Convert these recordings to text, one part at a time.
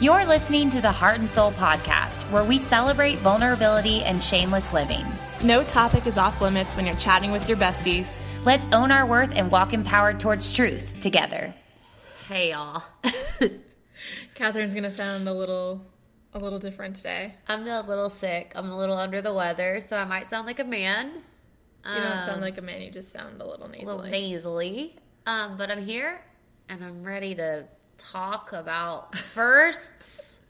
You're listening to the Heart and Soul podcast, where we celebrate vulnerability and shameless living. No topic is off limits when you're chatting with your besties. Let's own our worth and walk empowered towards truth together. Hey y'all. Catherine's gonna sound a little a little different today. I'm a little sick. I'm a little under the weather, so I might sound like a man. You don't Um, sound like a man, you just sound a little a nasally. little nasally. Um, but I'm here and I'm ready to talk about firsts.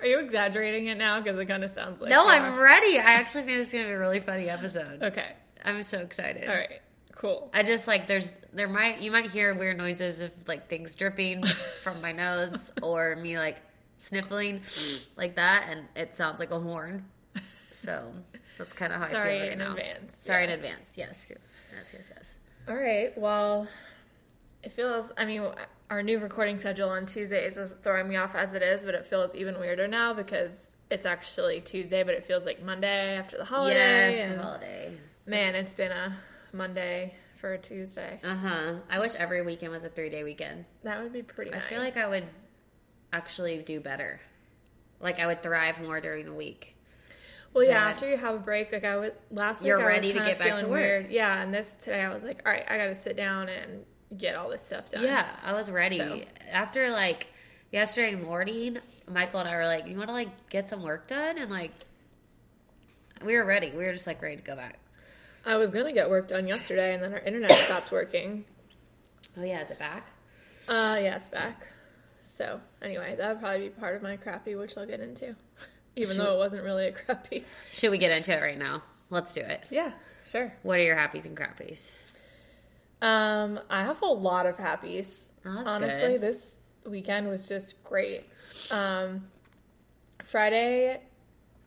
Are you exaggerating it now? Because it kind of sounds like no, I'm ready. I actually think this is gonna be a really funny episode. Okay. I'm so excited. All right. Cool. I just like there's there might you might hear weird noises of like things dripping from my nose or me like sniffling like that and it sounds like a horn. So that's kind of how I Sorry feel right in now. advance. Sorry Yes. in advance. Yes. Yes, yes, yes. All right. Well, it feels. I mean, our new recording schedule on Tuesdays is throwing me off as it is, but it feels even weirder now because it's actually Tuesday, but it feels like Monday after the holiday. yes, the holiday. man, it's been a Monday for a Tuesday. Uh huh. I wish every weekend was a three day weekend. That would be pretty. Nice. I feel like I would actually do better. Like I would thrive more during the week. Well, yeah. After you have a break, like I was last week, You're I ready was to get back to feeling work. Weird. Yeah, and this today, I was like, all right, I got to sit down and get all this stuff done. Yeah, I was ready. So- After like yesterday morning, Michael and I were like, "You want to like get some work done?" And like, we were ready. We were just like ready to go back. I was gonna get work done yesterday, and then our internet stopped working. Oh yeah, is it back? Uh, yeah, it's back. So anyway, that would probably be part of my crappy, which I'll get into, even though it wasn't really a crappy. Should we get into it right now? Let's do it. Yeah, sure. What are your happies and crappies? Um, I have a lot of happies. That's Honestly, good. this weekend was just great. Um, Friday,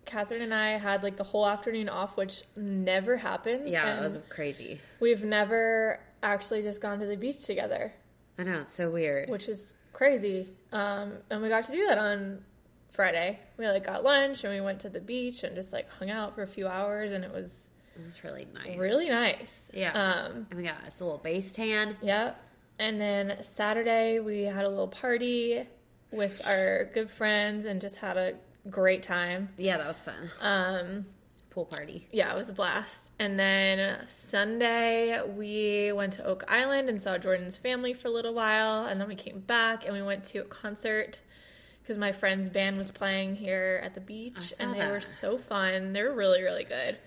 Catherine and I had like the whole afternoon off, which never happens. Yeah, and it was crazy. We've never actually just gone to the beach together, I know it's so weird. which is crazy. Um, and we got to do that on Friday. We like got lunch and we went to the beach and just like hung out for a few hours, and it was It was really nice. really nice. Yeah. Um, and we got us a little base tan. Yep. And then Saturday we had a little party with our good friends and just had a great time. Yeah, that was fun. Um, Pool party. yeah, it was a blast. And then Sunday we went to Oak Island and saw Jordan's family for a little while, and then we came back and we went to a concert because my friend's band was playing here at the beach, and they that. were so fun. They were really really good.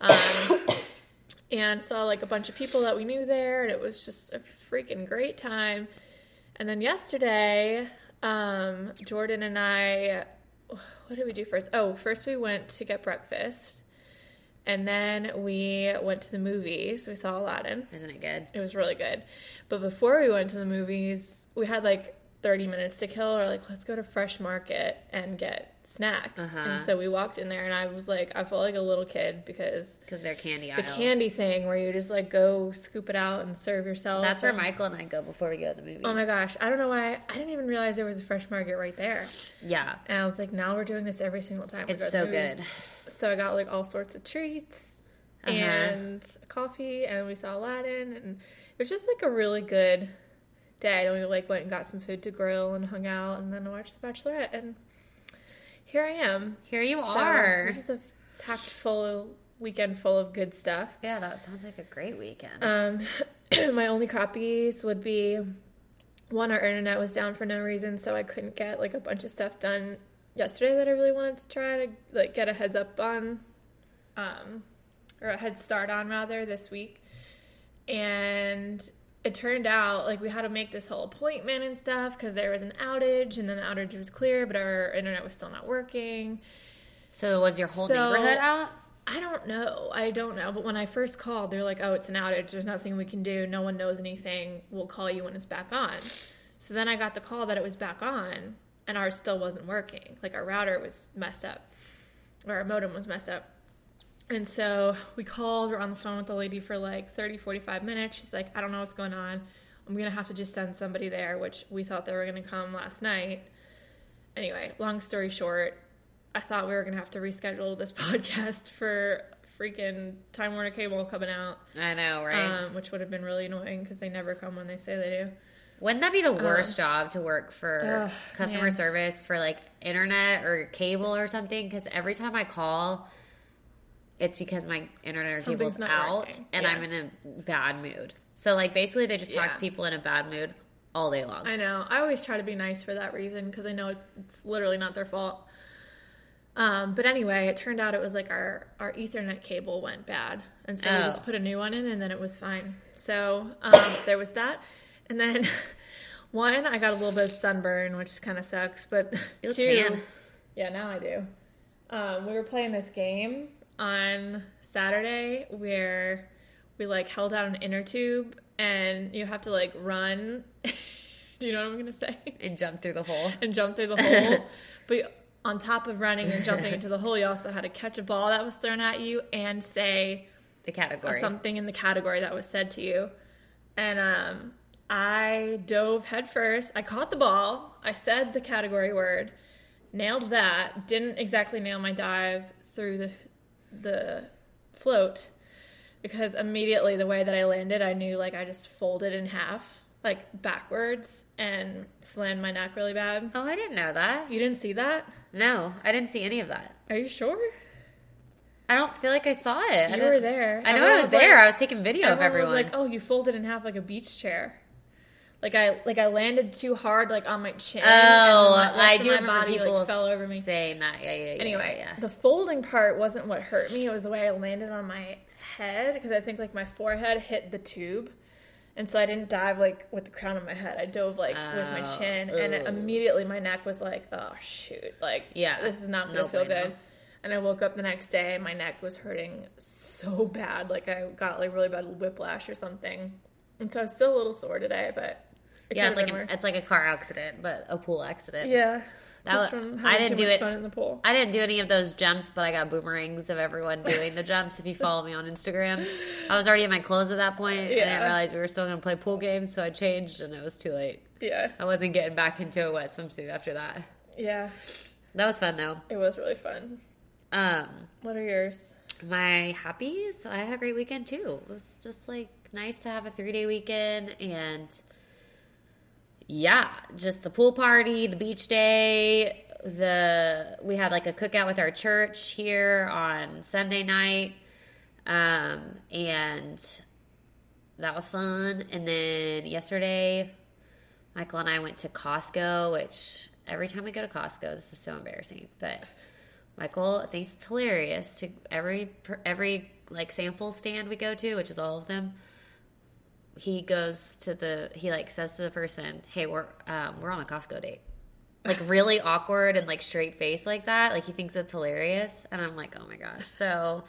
Um, and saw like a bunch of people that we knew there, and it was just a freaking great time. And then yesterday, um, Jordan and I, what did we do first? Oh, first we went to get breakfast, and then we went to the movies. We saw Aladdin. Isn't it good? It was really good. But before we went to the movies, we had like 30 minutes to kill, or like, let's go to Fresh Market and get snacks. Uh-huh. And so we walked in there, and I was like, I felt like a little kid because Because they're candy the aisle. candy thing where you just like go scoop it out and serve yourself. That's where and- Michael and I go before we go to the movie. Oh my gosh, I don't know why I didn't even realize there was a fresh market right there. yeah. And I was like, now we're doing this every single time. we It's so good. So I got like all sorts of treats Uh-huh. and coffee, and we saw Aladdin, and it was just like a really good day. Then we like went and got some food to grill and hung out, and then watched The Bachelorette, and here I am. Here you So, are. This is a packed full weekend full of good stuff. Yeah, that sounds like a great weekend. Um, my only crappies would be one, our internet was down for no reason, so I couldn't get like a bunch of stuff done yesterday that I really wanted to try to like get a heads up on, um, or a head start on rather this week. And it turned out like we had to make this whole appointment and stuff because there was an outage, and then the outage was clear, but our internet was still not working. so was your whole so- neighborhood out? I don't know. I don't know. But when I first called, they're like, oh, it's an outage. There's nothing we can do. No one knows anything. We'll call you when it's back on. So then I got the call that it was back on, and ours still wasn't working. Like our router was messed up, or our modem was messed up. And so we called, we're on the phone with the lady for like 30, 45 minutes. She's like, I don't know what's going on. I'm going to have to just send somebody there, which we thought they were going to come last night. Anyway, long story short, I thought we were going to have to reschedule this podcast for freaking Time Warner Cable coming out, I know, right? um, which would have been really annoying because they never come when they say they do. Wouldn't that be the worst job to work for Uh. Ugh, customer man. service for like internet or cable or something? Because every time I call, it's because my internet or cable's out working. and Yeah. I'm in a bad mood. So like basically, they just talk to people in a bad mood all day long. I know. I always try to be nice for that reason because I know it's literally not their fault. Um, but anyway, it turned out it was like our our Ethernet cable went bad, and so we Oh. just put a new one in, and then it was fine. So um, there was that, and then one, I got a little bit of sunburn, which kind of sucks. But You two, tan. yeah, now I do. Um, we were playing this game on Saturday where we like held out an inner tube, and you have to like run. do you know what I'm gonna say? and jump through the hole. and jump through the hole. but on top of running and jumping into the hole, you also had to catch a ball that was thrown at you and say The category. something in the category that was said to you. And um, I dove headfirst. I caught the ball. I said the category word, nailed that. Didn't exactly nail my dive through the the float because immediately the way that I landed, I knew like I just folded in half, like backwards, and slammed my neck really bad. Oh, I didn't know that. You didn't see that? No, I didn't see any of that. Are you sure? I don't feel like I saw it. I You didn't- were there. I know Everyone I was was there. like- I was taking video of Everyone like, "Oh, you folded in half like a beach chair." Like I like I landed too hard like on my chin. oh, and the I do my body people like fell over me. saying that. Yeah, yeah, yeah. Anyway, yeah. the folding part wasn't what hurt me. It was the way I landed on my head because I think like my forehead hit the tube. And so I didn't dive like with the crown of my head. I dove like with my Oh, chin, and immediately my neck was like, "Oh shoot!" Like, Yeah, this is not going no to feel good. And I woke up the next day, and my neck was hurting so bad. Like I got like really bad whiplash or something. And so I'm still a little sore today, but it yeah, it's like a, it's like a car accident, but a pool accident. yeah. That Just wa- from having I didn't do much it- fun in the pool. I didn't do any of those jumps, but I got boomerangs of everyone doing the jumps. If you follow me on Instagram, I was already in my clothes at that point. I didn't realize we were still going to play pool games, so I changed, and it was too late. Yeah, I wasn't getting back into a wet swimsuit after that. yeah. That was fun though. It was really fun. Um, What are yours? my happies, I had a great weekend too. It was just like nice to have a three day weekend and yeah, just the pool party, the beach day, the we had like a cookout with our church here on Sunday night. Um and that was fun. And then yesterday Michael and I went to Costco, which every time we go to Costco, this is so embarrassing, but Michael thinks it's hilarious to every every like sample stand we go to, which is all of them. He goes to the he like says to the person, "Hey, we're um, we're on a Costco date." Like really awkward and like straight face like that. Like he thinks it's hilarious, and I'm like, "Oh my gosh!" So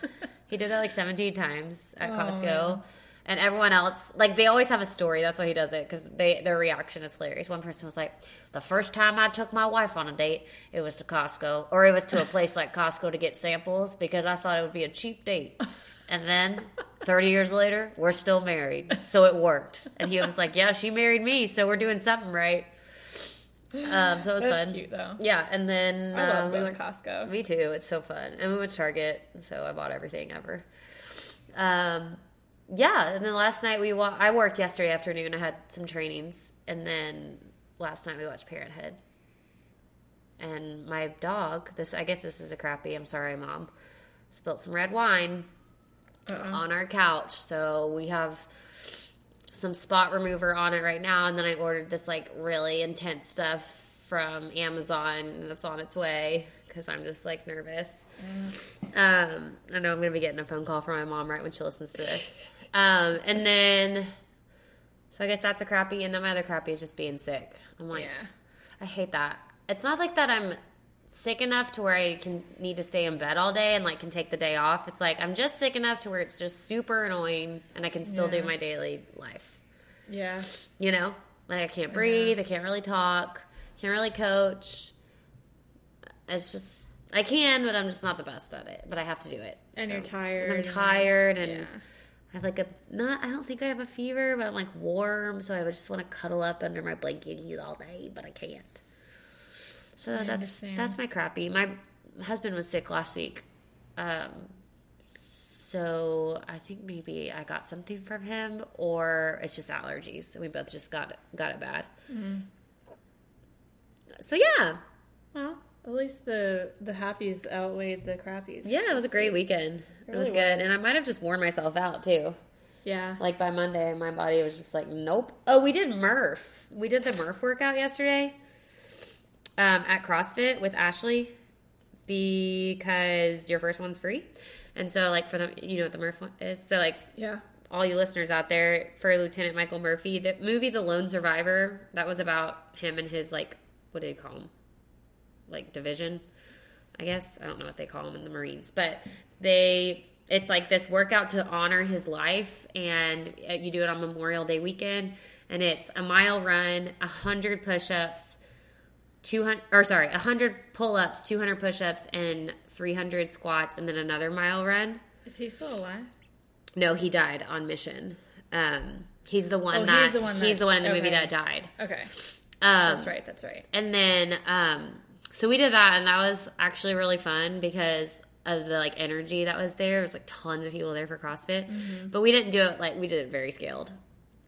he did that like 17 times at Costco. And everyone else, like they always have a story. That's why he does it because they their reaction is hilarious. One person was like, "The first time I took my wife on a date, it was to Costco, or it was to a place like Costco to get samples because I thought it would be a cheap date." And then 30 years later, we're still married, so it worked. And he was like, "Yeah, she married me, so we're doing something right." Um, so it was That's fun. cute though. Yeah, and then I love uh, we going went to Costco. me too. It's so fun. And we went to Target, so I bought everything ever. Um, yeah, and then last night we wa- I worked yesterday afternoon. I had some trainings, and then last night we watched Parenthood. And my dog, this I guess this is a crappy. I'm sorry, mom. Spilt some red wine Uh-uh. on our couch, so we have some spot remover on it right now. And then I ordered this like really intense stuff from Amazon, and it's on its way because I'm just like nervous. Um, I know I'm gonna be getting a phone call from my mom right when she listens to this. Um, and then, so I guess that's a crappy, and then my other crappy is just being sick. I'm like, Yeah. I hate that. It's not like that I'm sick enough to where I can need to stay in bed all day and like can take the day off. It's like I'm just sick enough to where it's just super annoying and I can still do my daily life. Yeah. You know? Like I can't breathe, I can't really talk, can't really coach. It's just I can, but I'm just not the best at it. But I have to do it. And So- you're tired And and- I'm tired and Yeah. I have like a not I don't think I have a fever, but I'm like warm, so I would just want to cuddle up under my blanket all day, but I can't. So that's understand. that's my crappy. My husband was sick last week. Um So I think maybe I got something from him, or it's just allergies. We both just got got it bad. So yeah, Well, at least the the happies outweighed the crappies. yeah, it was a great weekend. It, was really good, and I might have just worn myself out too. Yeah. Like by Monday, my body was just like, nope. Oh, we did Murph. We did the Murph workout yesterday um, at CrossFit with Ashley because your first one's free. And so, like, for the, you know what the Murph one is? So, like, Yeah. all you listeners out there, for Lieutenant Michael Murphy, the movie The Lone Survivor, that was about him and his, like, what do you call him? Like, division, I guess. I don't know what they call them in the Marines. But they, it's like this workout to honor his life, and uh, you do it on Memorial Day weekend, and it's a mile run, a hundred push-ups, 200 or sorry 100 pull-ups 200 push-ups and 300 squats and then another mile run Is he still alive? no, he died on mission. Um, he's the one Oh, that he's the one he's that- the one in the movie that died. Okay. Um, That's right. That's right. And then, um, so we did that, and that was actually really fun because of the like energy that was there. There was like tons of people there for CrossFit, but we didn't do it like we did it very scaled.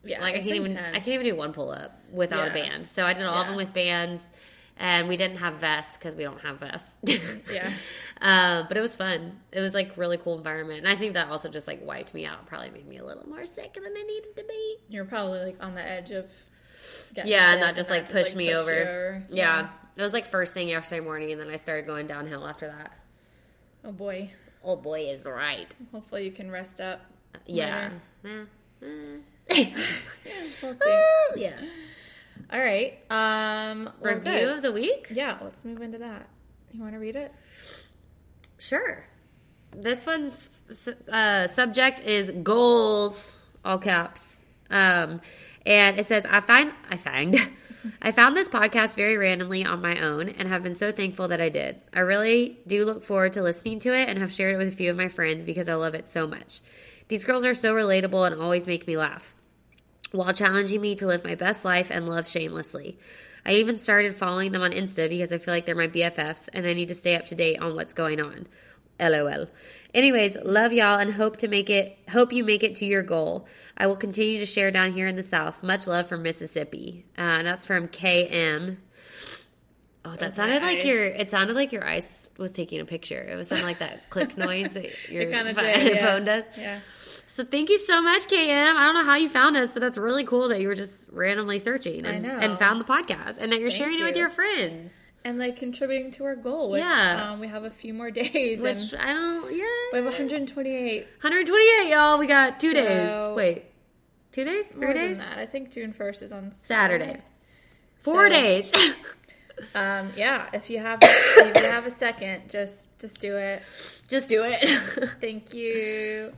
Yeah. Like I can't even I can't even do one pull up without a band. So I did all of them with bands, and we didn't have vests because we don't have vests. Yeah. Uh, but it was fun. It was like really cool environment, and I think that also just like wiped me out. Probably made me a little more sick than I needed to be. You're probably like on the edge of. getting Yeah, and that just like pushed me pushed over. you over. Yeah. It was like first thing yesterday morning, and then I started going downhill after that. Oh boy. Oh boy, is right. Hopefully you can rest up. Yeah. later. Eh, eh. We'll yeah. All right. Um. well, Review good. of the week? Yeah. Let's move into that. You want to read it? Sure. This one's uh, subject is goals, all caps. Um, and it says, I find, I find, I found this podcast very randomly on my own and have been so thankful that I did. I really do look forward to listening to it and have shared it with a few of my friends because I love it so much. These girls are so relatable and always make me laugh while challenging me to live my best life and love shamelessly. I even started following them on Insta because I feel like they're my BFFs and I need to stay up to date on what's going on. LOL. Anyways, love y'all and hope to make it hope you make it to your goal. I will continue to share down here in the South. Much love from Mississippi. Uh, that's from KM. Oh, that sounded like your it sounded like your ice was taking a picture. It was something like that click noise that your phone did. Yeah. does. Yeah. So thank you so much, KM. I don't know how you found us, but that's really cool that you were just randomly searching and, and found the podcast and that you're Thank sharing it with your friends. And like contributing to our goal. Which, Yeah. Um, we have a few more days. Which and I don't, yeah. we have 128. 128, y'all. We got two days. Wait, two days? Three More days? than that. I think June 1st is on Saturday. Four So- days. Um, yeah, if you have if you have a second, just just do it. Just do it. Thank you.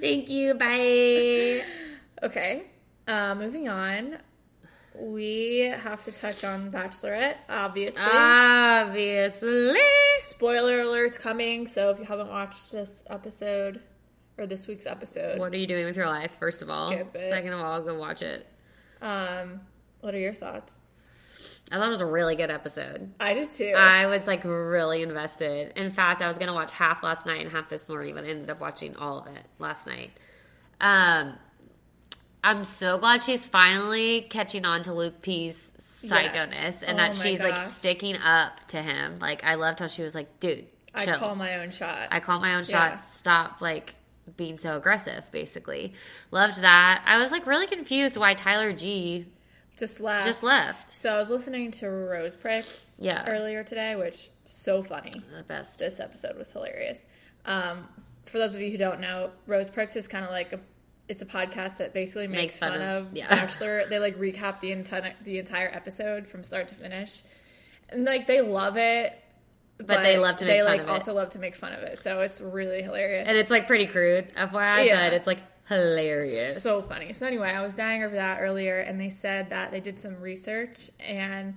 Thank you. Bye. Okay. Uh, moving on. We have to touch on Bachelorette, obviously. Obviously. Spoiler alerts coming, so if you haven't watched this episode or this week's episode, What are you doing with your life, first of all? Second of all, go watch it. um, what are your thoughts? I thought it was a really good episode. I did too. I was like really invested. In fact, I was gonna watch half last night and half this morning, but I ended up watching all of it last night. Um, I'm so glad she's finally catching on to Luke P's psychoness and Oh that she's like sticking up to him. Like I loved how she was like, "Dude, I call my own shots. I call my own Yeah. shots. Stop like being so aggressive." Basically, loved that. I was like really confused why Tyler G Just left. just left. So I was listening to Rose Pricks Yeah. earlier today, which so funny. The best. This episode was hilarious. Um, for those of you who don't know, Rose Pricks is kind of like a it's a podcast that basically makes, Makes fun fun, of- of, yeah. Bachelor. They like recap the entire the entire episode from start to finish, and like they love it. But, they love to make they fun like of it. also love to make fun of it. So it's really hilarious. And it's like pretty crude, FYI, Yeah. but it's like hilarious. So funny. So anyway, I was dying over that earlier, and they said that they did some research, and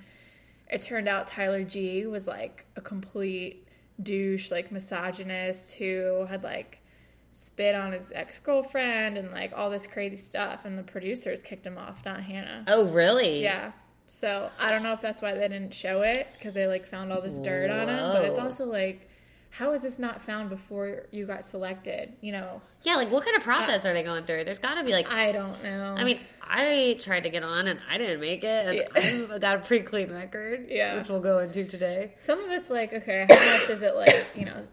it turned out Tyler G was like a complete douche, like misogynist who had like spit on his ex girlfriend and like all this crazy stuff, and the producers kicked him off, not Hannah. Oh, really? Yeah. So I don't know if that's why they didn't show it because they like found all this dirt on him, but it's also like, how is this not found before you got selected? You know, Yeah, like what kind of process are they going through? There's got to be like. I don't know. I mean, I tried to get on and I didn't make it. And Yeah. I got a pretty clean record, Yeah. which we'll go into today. some of it's like, okay, how much is it like, you know,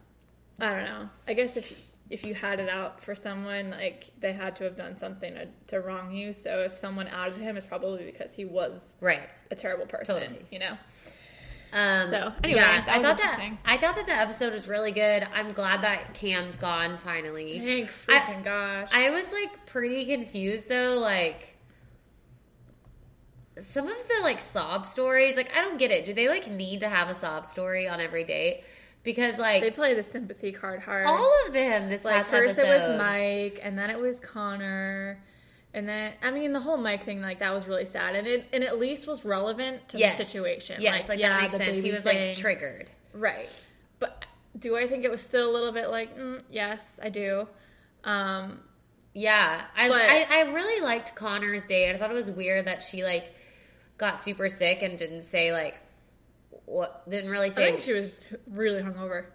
I don't know. I guess if if you had it out for someone, like they had to have done something to, to wrong you. So if someone outed him, it's probably because he was Right. a terrible person, Totally. you know. Um, So, anyway, yeah, I thought that. I thought that the episode was really good. I'm glad that Cam's gone finally. Thank I- freaking gosh. I was like pretty confused though, like some of the like sob stories. Like I don't get it. Do they like need to have a sob story on every date? Because like they play the sympathy card hard. all of them this like past first episode, it was Mike, and then it was Connor, and then I mean the whole Mike thing, like that was really sad, and it and at least was relevant to yes. the situation. Yes, like, yeah, that makes sense. He was thing. like triggered. right? But do I think it was still a little bit like mm, yes, I do. Um, Yeah, I, But- I I really liked Connor's date. I thought it was weird that she like got super sick and didn't say like what didn't really I say. think she was really hungover,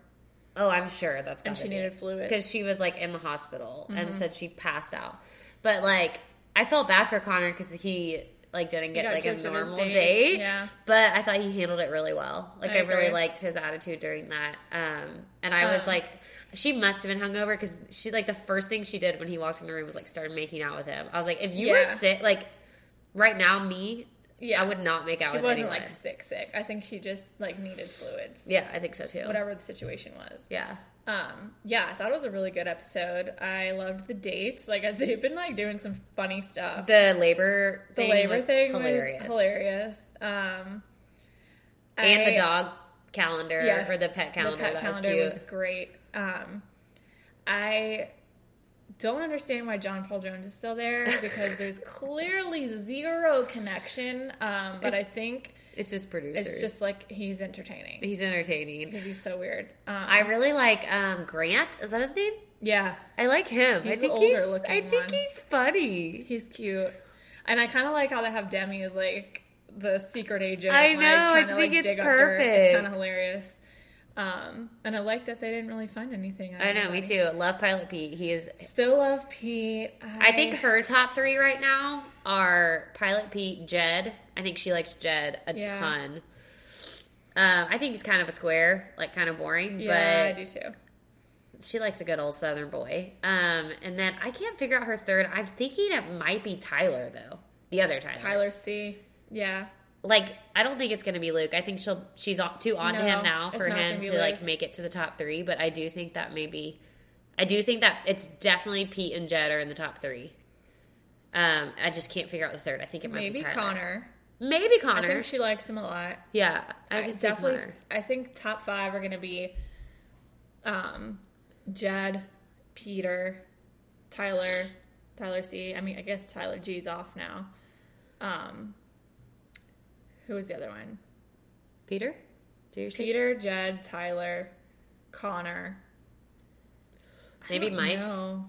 oh, I'm sure that's and she needed fluid. because she was like in the hospital Mm-hmm. and said she passed out. But like I felt bad for Connor because he like didn't get like a gypped of his normal date, date. yeah. But I thought he handled it really well. Like I I, really liked his attitude during that. Um, and I was Um, like, she must have been hungover because she like the first thing she did when he walked in the room was like started making out with him. I was like, if you were sick, like right now, me, Yeah. I would not make out she with wasn't anyone. like sick, sick. I think she just like needed fluids, yeah, I think so too. whatever the situation was. Yeah. Um, yeah, I thought it was a really good episode. I loved the dates. Like they've been like doing some funny stuff. The labor The thing labor was thing hilarious. was hilarious. Um, And I- the dog calendar yes, or the pet calendar The pet that calendar was was great. Um, I don't understand why John Paul Jones is still there because there's clearly zero connection. Um, but I think It's just producers. it's just like he's entertaining he's entertaining. because he's so weird. Um, I really like um, Grant. Is that his name? yeah, I like him. He's I think he's. looking I think one. he's funny. he's cute, and I kind of like how they have Demi as like the secret agent. I like, know, I trying to, think like, it's dirt. It's kind of hilarious. Um, and I like that they didn't really find anything. I know, me too. Love Pilot Pete. He is. Still love Pete. I think her top three right now are Pilot Pete, Jed. I think she likes Jed a Yeah. ton. Um, I think he's kind of a square, like kind of boring, Yeah, I do too. she likes a good old Southern boy. Um, and then I can't figure out her third. I'm thinking it might be Tyler though, the other Tyler. Tyler C. Yeah, like I don't think it's going to be Luke. I think she'll she's too on to him now for him gonna to like make it to the top three. But I do think that maybe I do think that it's definitely Pete and Jed are in the top three. Um, I just can't figure out the third. I think it might maybe be Tyler. Connor. Maybe Connor. I think she likes him a lot. yeah, I I definitely. Connor. I think top five are going to be, um, Jed, Peter, Tyler, Tyler C. I mean, I guess Tyler G's off now. Um, who was the other one? Peter. Do you see? Peter, Jed, Tyler, Connor. Maybe Mike. No,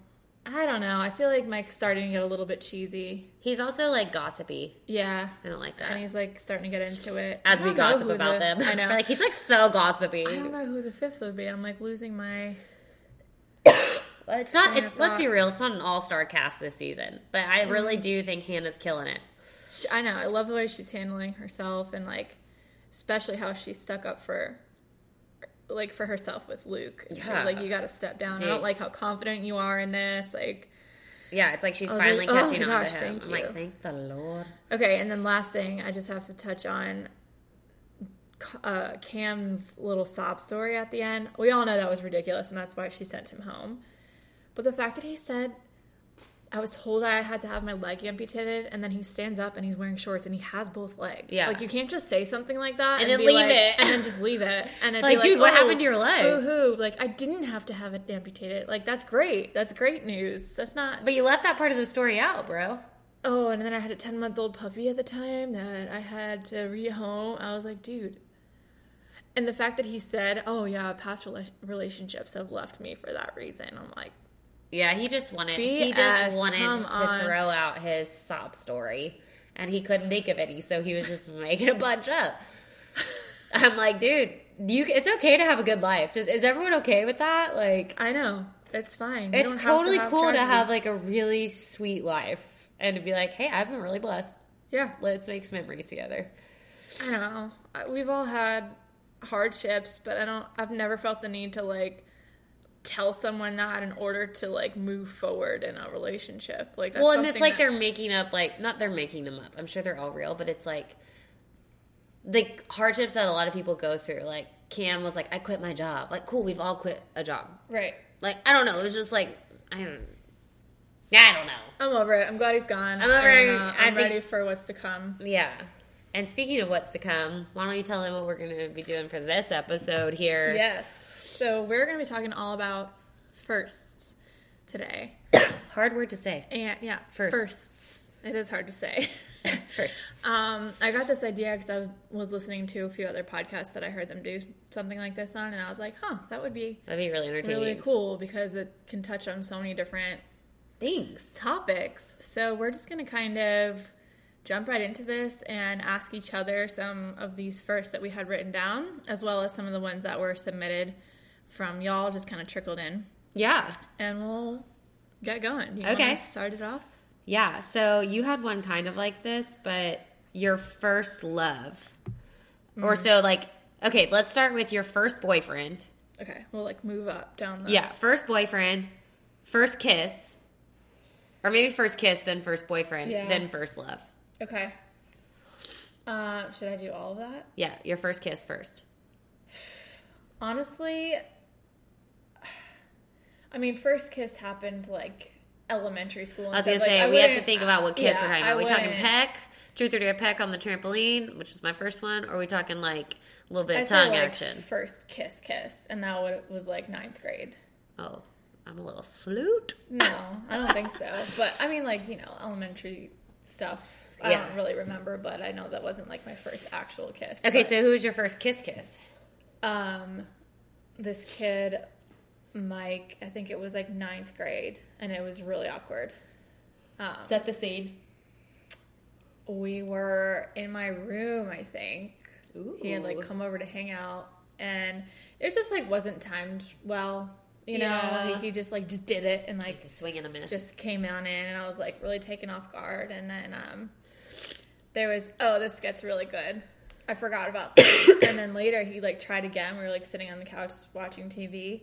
I don't know. I feel like Mike's starting to get a little bit cheesy. He's also like gossipy. Yeah, I don't like that. and he's like starting to get into it. As we gossip about the- them, I know. like he's like so gossipy. I don't know who the fifth would be. I'm like losing my. It's not. It's let's be real. It's not an all star cast this season. But I really Mm. do think Hannah's killing it. I know. I love the way she's handling herself and like, especially how she stuck up for, like for herself with Luke. And She was like, "You got to step down. I don't like how confident you are in this." Like, Yeah, it's like she's finally like, oh catching my on gosh, to him. thank I'm like, you. thank the Lord. okay. And then last thing, I just have to touch on. Uh, Cam's little sob story at the end. We all know that was ridiculous, and that's why she sent him home. But the fact that he said, I was told I had to have my leg amputated, and then he stands up and he's wearing shorts and he has both legs. Yeah. Like, you can't just say something like that And then be leave like- it. And then just leave it. And Like, be dude, what happened to your leg? Boo-hoo. Like, I didn't have to have it amputated. Like, that's great. That's great news. That's not. But you left that part of the story out, bro. Oh, and then I had a 10 month old puppy at the time that I had to rehome. I was like, dude. And the fact that he said, oh, yeah, past rela- relationships have left me for that reason. I'm like, Yeah, he just wanted BS, he just wanted to on. throw out his sob story, and he couldn't think of any, so he was just making a bunch up. I'm like, dude, you. It's okay to have a good life. Does, is everyone okay with that? Like, I know it's fine. You it's totally have cool to have like a really sweet life and to be like, hey, I've been really blessed. yeah. Let's make some memories together. I know. We've all had hardships, but I don't. I've never felt the need to like tell someone that in order to like move forward in a relationship. Like, that's well, and it's like that- they're making up, like, not they're making them up. I'm sure they're all real, but it's like the hardships that a lot of people go through. Like, Cam was like, I quit my job. Like, cool, we've all quit a job. right. Like, I don't know. It was just like, I don't Yeah, I don't know. I'm over it. I'm glad he's gone. I'm over it. uh, I'm ready for what's to come. Yeah. And speaking of what's to come, why don't you tell them what we're going to be doing for this episode here? Yes. So we're going to be talking all about firsts today. Hard word to say. And yeah, Firsts. firsts. It is hard to say. firsts. Um, I got this idea because I was, was listening to a few other podcasts that I heard them do something like this on, and I was like, huh, that would be That'd be really entertaining. really cool because it can touch on so many different things, topics. So we're just going to kind of jump right into this and ask each other some of these firsts that we had written down, as well as some of the ones that were submitted from y'all, just kind of trickled in. Yeah. And we'll get going. You Okay. Start it off. Yeah. So you had one kind of like this, but your first love. Or so, like, okay, let's start with your first boyfriend. Okay, we'll like move up down the. Yeah. First boyfriend, first kiss. Or maybe first kiss, then first boyfriend, Yeah. then first love. Okay. Uh, should I do all of that? Yeah, your first kiss first. Honestly, I mean, first kiss happened like elementary school. And I was gonna say Like, we have to think about what kiss yeah, we're talking about. we talking peck, truth or dare peck on the trampoline, which is my first one, or are we talking like a little bit I'd of say, tongue like, action? First kiss, kiss, and that was like ninth grade. Oh, I'm a little salute. No, I don't think so. But I mean, like you know, elementary stuff. I Yeah. don't really remember, but I know that wasn't like my first actual kiss. Okay, But, so who was your first kiss kiss? um, this kid, Mike, I think it was like ninth grade, and it was really awkward. Um, Set the scene. we were in my room, I think. He had like come over to hang out, and it just like wasn't timed well. You know, Yeah. Like, he just like just did it and like swing and a miss. just came on in, and I was like really taken off guard. And then um, there was oh, this gets really good. I forgot about this. and then later he like tried again. We were like sitting on the couch watching TV,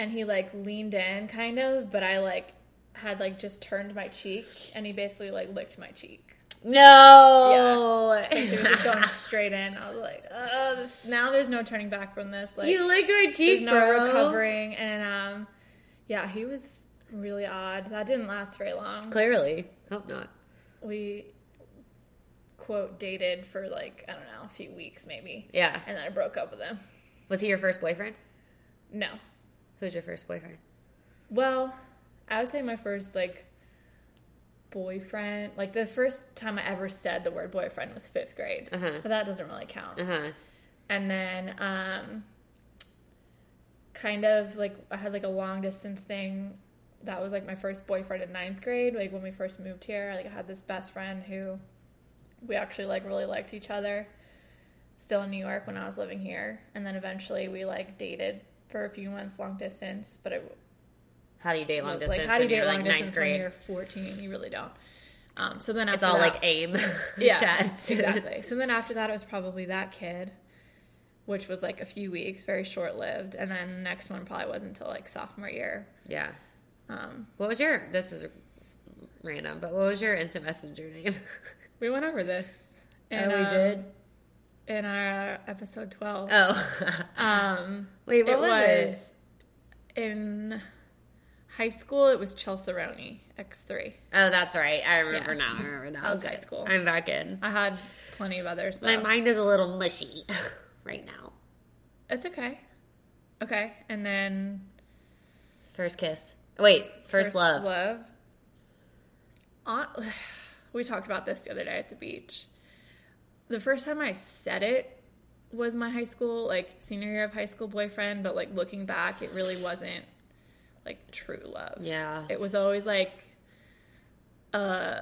and he like leaned in kind of, but I like had like just turned my cheek, and he basically like licked my cheek. no. Yeah. He was just going straight in. I was like, oh, this, now there's no turning back from this. Like, you licked my there's cheek, no bro. recovering. And um, yeah, he was really odd. That didn't last very long. Clearly, hope not. We quote dated for like I don't know a few weeks maybe, Yeah. and then I broke up with him. Was he your first boyfriend? No, Who's your first boyfriend? well, I would say my first like boyfriend, like the first time I ever said the word boyfriend was fifth grade, Uh-huh. but that doesn't really count. Uh huh. and then um kind of like i had like a long distance thing that was like my first boyfriend in ninth grade like when we first moved here like i had this best friend who we actually like really liked each other still in new york when i was living here and then eventually we like dated for a few months long distance but it How do you date long distance? like how do you date long like, distance ninth when you're 14 you really don't um so then after It's all that- like aim yeah, chats. exactly. So then after that, it was probably that kid, which was like a few weeks, very short lived, and then the next one probably wasn't until like sophomore year. yeah. Um, What was your? This is random, but what was your instant messenger name? we went over this. And, oh, we um, did. in our episode twelve. Oh, Um, wait, what it was, was in high school. It was Chelseroni X three. Oh, that's right. I remember Yeah. now. I remember now. That was Okay. high school. I'm back in. I had plenty of others. Though. My mind is a little mushy right now. It's okay. Okay, and then First kiss. Wait, first, love. Love. On, we talked about this the other day at the beach. The first time I said it was my high school, like senior year of high school boyfriend, but like looking back, it really wasn't like true love. Yeah. It was always like, uh,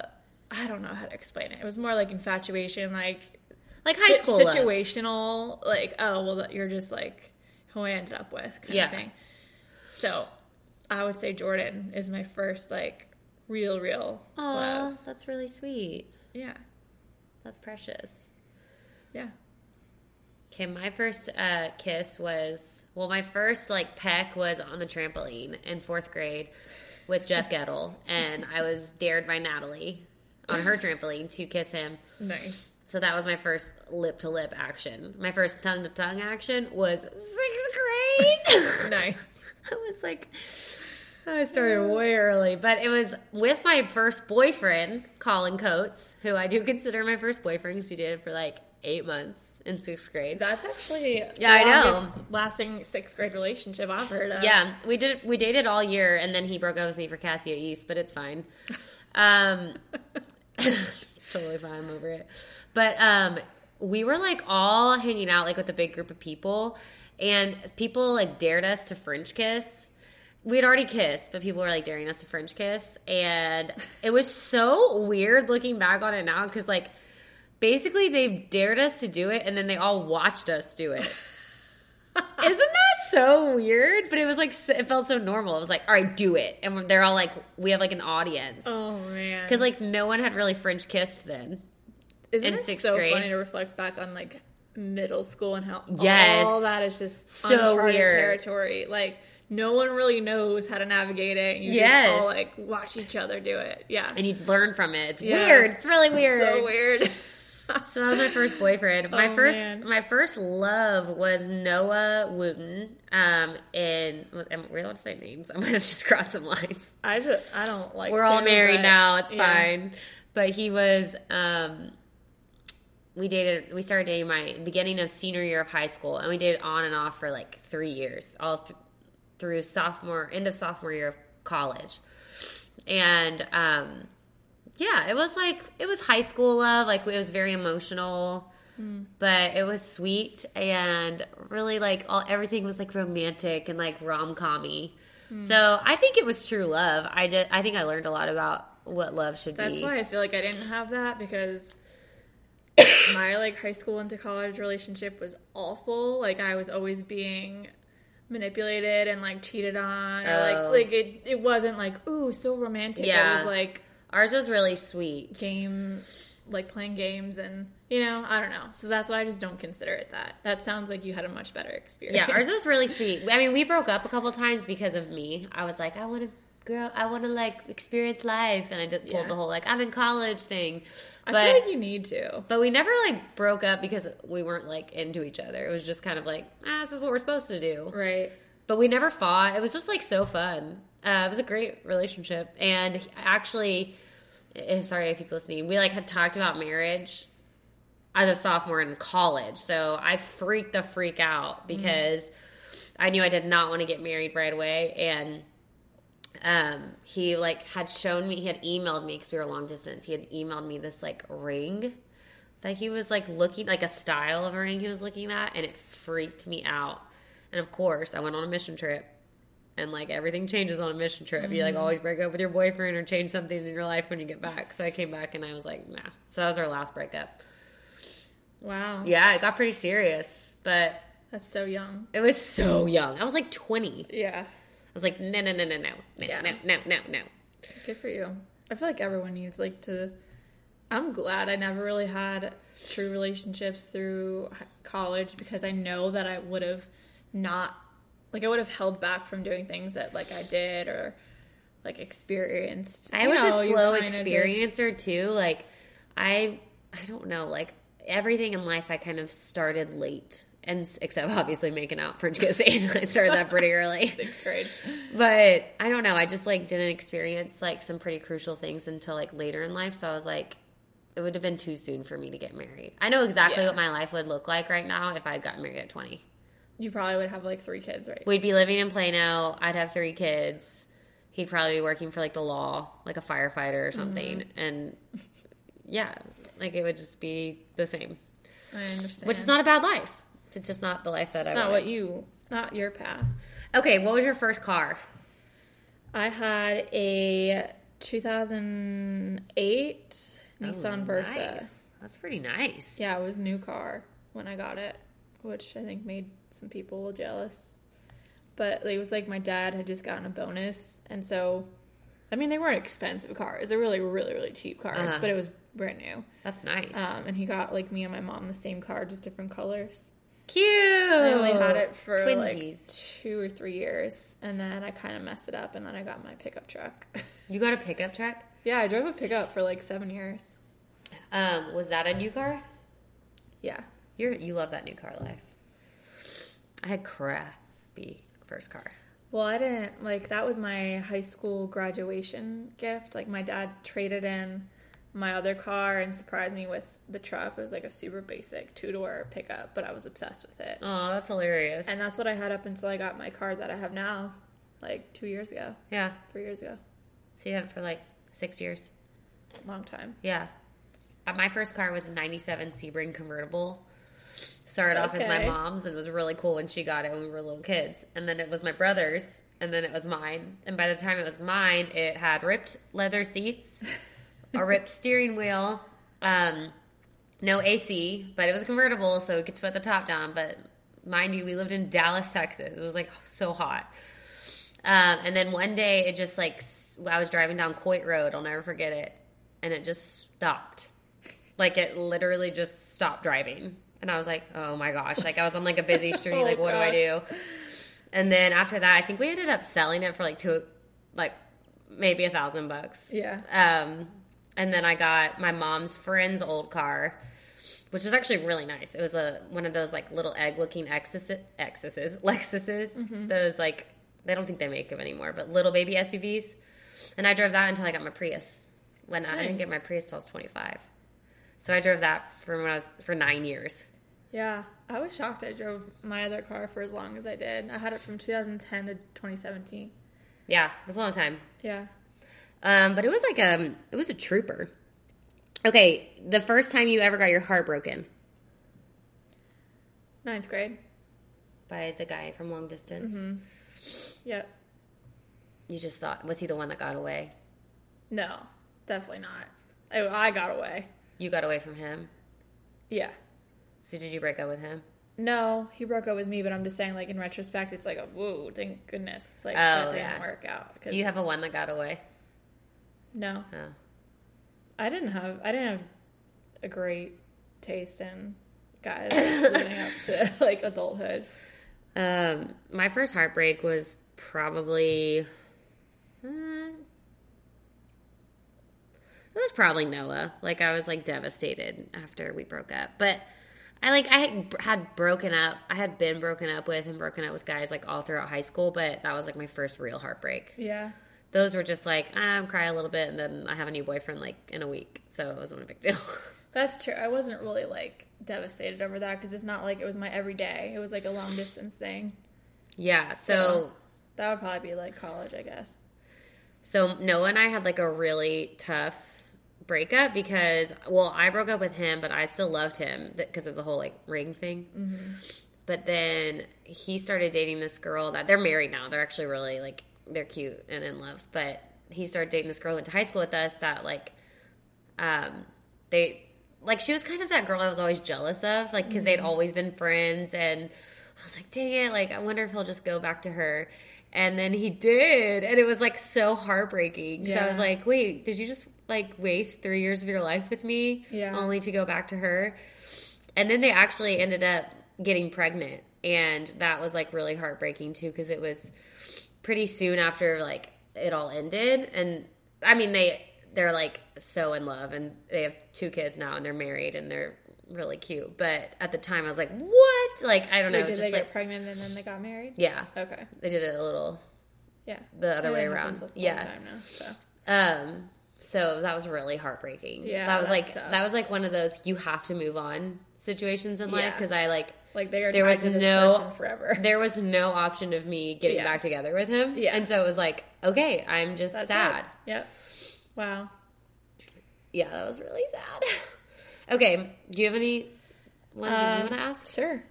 I don't know how to explain it. It was more like infatuation, like like high si- school love. situational, like oh well, you're just like who I ended up with kind Yeah. of thing. So I would say Jordan is my first like real, real Oh, love. that's really sweet. Yeah, That's precious. yeah. Okay, my first uh, kiss was well, my first like peck was on the trampoline in fourth grade with Jeff Gettle, and I was dared by Natalie on her trampoline to kiss him. Nice. So that was my first lip to lip action. My first tongue to tongue action was sixth grade. Nice. I was like, I started way early, but it was with my first boyfriend, Colin Coates, who I do consider my first boyfriend because we dated for like eight months in sixth grade. That's actually Yeah, I know. lasting sixth grade relationship I've heard of. Yeah, we did. We dated all year, and then he broke up with me for Cassia East, but it's fine. Um, it's totally fine. I'm over it. But um, we were like all hanging out like with a big group of people, and people like dared us to French kiss. We had already kissed, but people were like daring us to French kiss, and it was so weird looking back on it now because like basically they dared us to do it, and then they all watched us do it. Isn't that so weird? But it was like it felt so normal. It was like, all right, do it, and they're all like, we have like an audience Oh man. because like no one had really French kissed then. Isn't in it sixth so grade. funny to reflect back on like middle school and how Yes. all that is just So uncharted weird. territory. Like no one really knows how to navigate it. and You Yes. just all like watch each other do it. Yeah. and you learn from it. It's Yeah. weird. It's really weird. So weird. So that was my first boyfriend. My Oh, first man. my first love was Noah Wooten. Um, in am we allowed to say names? I might have just crossed some lines. I just I don't like. We're all married but- now. It's yeah. fine. But he was. Um, we dated. We started dating my beginning of senior year of high school, and we dated on and off for like three years, all th- through sophomore end of sophomore year of college. And um, yeah, it was like it was high school love. Like it was very emotional. Mm. But it was sweet and really like all everything was like romantic and like rom commy. Mm. So I think it was true love. I just I think I learned a lot about what love should That's be. That's why I feel like I didn't have that because my like high school into college relationship was awful. Like I was always being manipulated and like cheated on or Oh. like like it it wasn't like ooh so romantic. Yeah. It was like Ours was really sweet. game like playing games and you know, I don't know. So that's why I just don't consider it that. That sounds like you had a much better experience. Yeah, ours was really sweet. I mean, we broke up a couple times because of me. I was like, I want to, girl, I want to like experience life, and I did pulled Yeah. the whole like I'm in college thing. I But feel like you need to. but we never like broke up because we weren't like into each other. It was just kind of like, ah, this is what we're supposed to do. Right. But we never fought. It was just like so fun. Uh, it was a great relationship, and actually, eh, sorry if he's listening. We like had talked about marriage as a sophomore in college, so I freaked the freak out because I knew I did not want to get married right away, and um, he like had shown me, he had emailed me because we were long distance. He had emailed me this like ring that he was like looking like a style of a ring he was looking at, and it freaked me out. And of course, I went on a mission trip. And like everything changes on a mission trip. You like mm-hmm. always break up with your boyfriend or change something in your life when you get back. So I came back and I was like, nah. So that was our last breakup. Wow. Yeah, it got pretty serious, but That's so young. it was so young. I was like 20. Yeah. I was like, no, no, no, no, no, no, Yeah. no, no, no, no. Good for you. I feel like everyone needs like to. I'm glad I never really had true relationships through college because I know that I would have not, like, I would have held back from doing things that like I did or like experienced. I You was know, a slow kinda just- experiencer too. Like, I, I don't know, like everything in life I kind of started late. And except obviously making out French kissing, I started that pretty early. Sixth grade. But I don't know. I just like didn't experience like some pretty crucial things until like later in life. So I was like, it would have been too soon for me to get married. I know exactly Yeah. what my life would look like right now if I'd gotten married at 20. You probably would have like three kids, right? We'd be living in Plano. I'd have three kids. He'd probably be working for like the law, like a firefighter or something. Mm-hmm. And yeah, like it would just be the same, I understand. which is not a bad life. It's just not the life that I It's I not wanted. what you, not your path. Okay, what was your first car? I had a 2008 Nissan Oh, Versa. nice. That's pretty nice. Yeah, it was new car when I got it, which I think made some people were jealous. But it was like my dad had just gotten a bonus, and so I mean they weren't expensive cars; they're really, really, really cheap cars, Uh-huh. but it was brand new. That's nice. Um, and he got like me and my mom the same car, just different colors. Cute. I only had it for Twinsies. like two or three years, and then I kind of messed it up, and then I got my pickup truck. You got a pickup truck? yeah, I drove a pickup for like seven years. Um, was that a new car? Yeah, You're you love that new car life. I had crappy first car. Well, I didn't like that was my high school graduation gift. Like my dad traded in my other car and surprised me with the truck. It was like a super basic two door pickup, but I was obsessed with it. Oh, that's hilarious. And that's what I had up until I got my car that I have now, like two years ago, yeah. three years ago. So you had it for like six years. Long time. Yeah. Uh, my first car was a 97 Sebring convertible. Started off as my mom's and it was really cool when she got it when we were little kids. And then it was my brother's and then it was mine. And by the time it was mine, it had ripped leather seats, a ripped steering wheel, um, no AC, but it was convertible, so we could put the top down. But mind you, we lived in Dallas, Texas. It was like so hot. Um, and then one day, it just like I was driving down Coit Road. I'll never forget it, and it just stopped. Like it literally just stopped driving, and I was like, "Oh my gosh!" Like I was on like a busy street. Oh, like what gosh. do I do? And then after that, I think we ended up selling it for like two, like maybe a thousand bucks. Yeah. Um, and then I got my mom's friend's old car, which was actually really nice. It was a one of those like little egg looking Exuses, Exuses, Lexuses. Mm-hmm. Those like they don't think they make them anymore, but little baby SUVs. And I drove that until I got my Prius. When I didn't get my Nice. Prius till I was twenty five, so I drove that for when I was for nine years. Yeah, I was shocked I drove my other car for as long as I did. I had it from 2010 to 2017. Yeah, it was a long time. Yeah. Um, but it was like um, it was a trooper. Okay, the first time you ever got your heart broken Ninth grade. by the guy from long distance. Mm-hmm. Yep. You just thought, was he the one that got away? No, definitely not. I, I got away. You got away from him. Yeah. So did you break up with him? No, he broke up with me, but I'm just saying, like in retrospect, it's like a whoa, thank goodness, like Oh, that didn't yeah. work out. Do you have a one that got away? no, No. I didn't have. I didn't have a great taste in guys leading up to like adulthood. Um, my first heartbreak was probably. uh, it was probably Noah. Like I was like devastated after we broke up, but I like I had- had broken up. I had been broken up with and broken up with guys like all throughout high school, but that was like my first real heartbreak. Yeah, Those were just like ah, I'm cry a little bit, and then I have a new boyfriend like in a week, so it wasn't a big deal. that's true. I wasn't really like devastated over that because it's not like it was my everyday. It was like a long distance thing. yeah, so So- That would probably be like college, I guess. So Noah and I had like a really tough breakup because, well, I broke up with him, but I still loved him because of the whole like ring thing. But then he started dating this girl that they're married now. They're actually really like they're cute and in love. But he started dating this girl who went to high school with us that like, um, they like she was kind of that girl I was always jealous of, like because they'd always been friends, and I was like, dang it, like I wonder if he'll just go back to her. And then he did, and it was like so heartbreaking. So I was like, wait, did you just like waste three years of your life with me, Yeah. only to go back to her? And then they actually ended up getting pregnant, and that was like really heartbreaking too because it was pretty soon after like it all ended and i mean they they're like so in love and they have two kids now and they're married and they're really cute but at the time i was like what like i don't know Wait, did just they like get pregnant and then they got married? yeah Okay. they did it a little Yeah. the other way around yeah Time now, so. um so that was really heartbreaking Yeah, that was like tough. that was like one of those you have to move on situations in life Yeah. because i like Like they are There was no- forever. there was no option of me getting Yeah. back together with him Yeah. and so it was like okay i'm just That's sad it. Yep. Wow. Yeah, that was really sad. okay, do you have any ones that you Um, want to ask? Sure.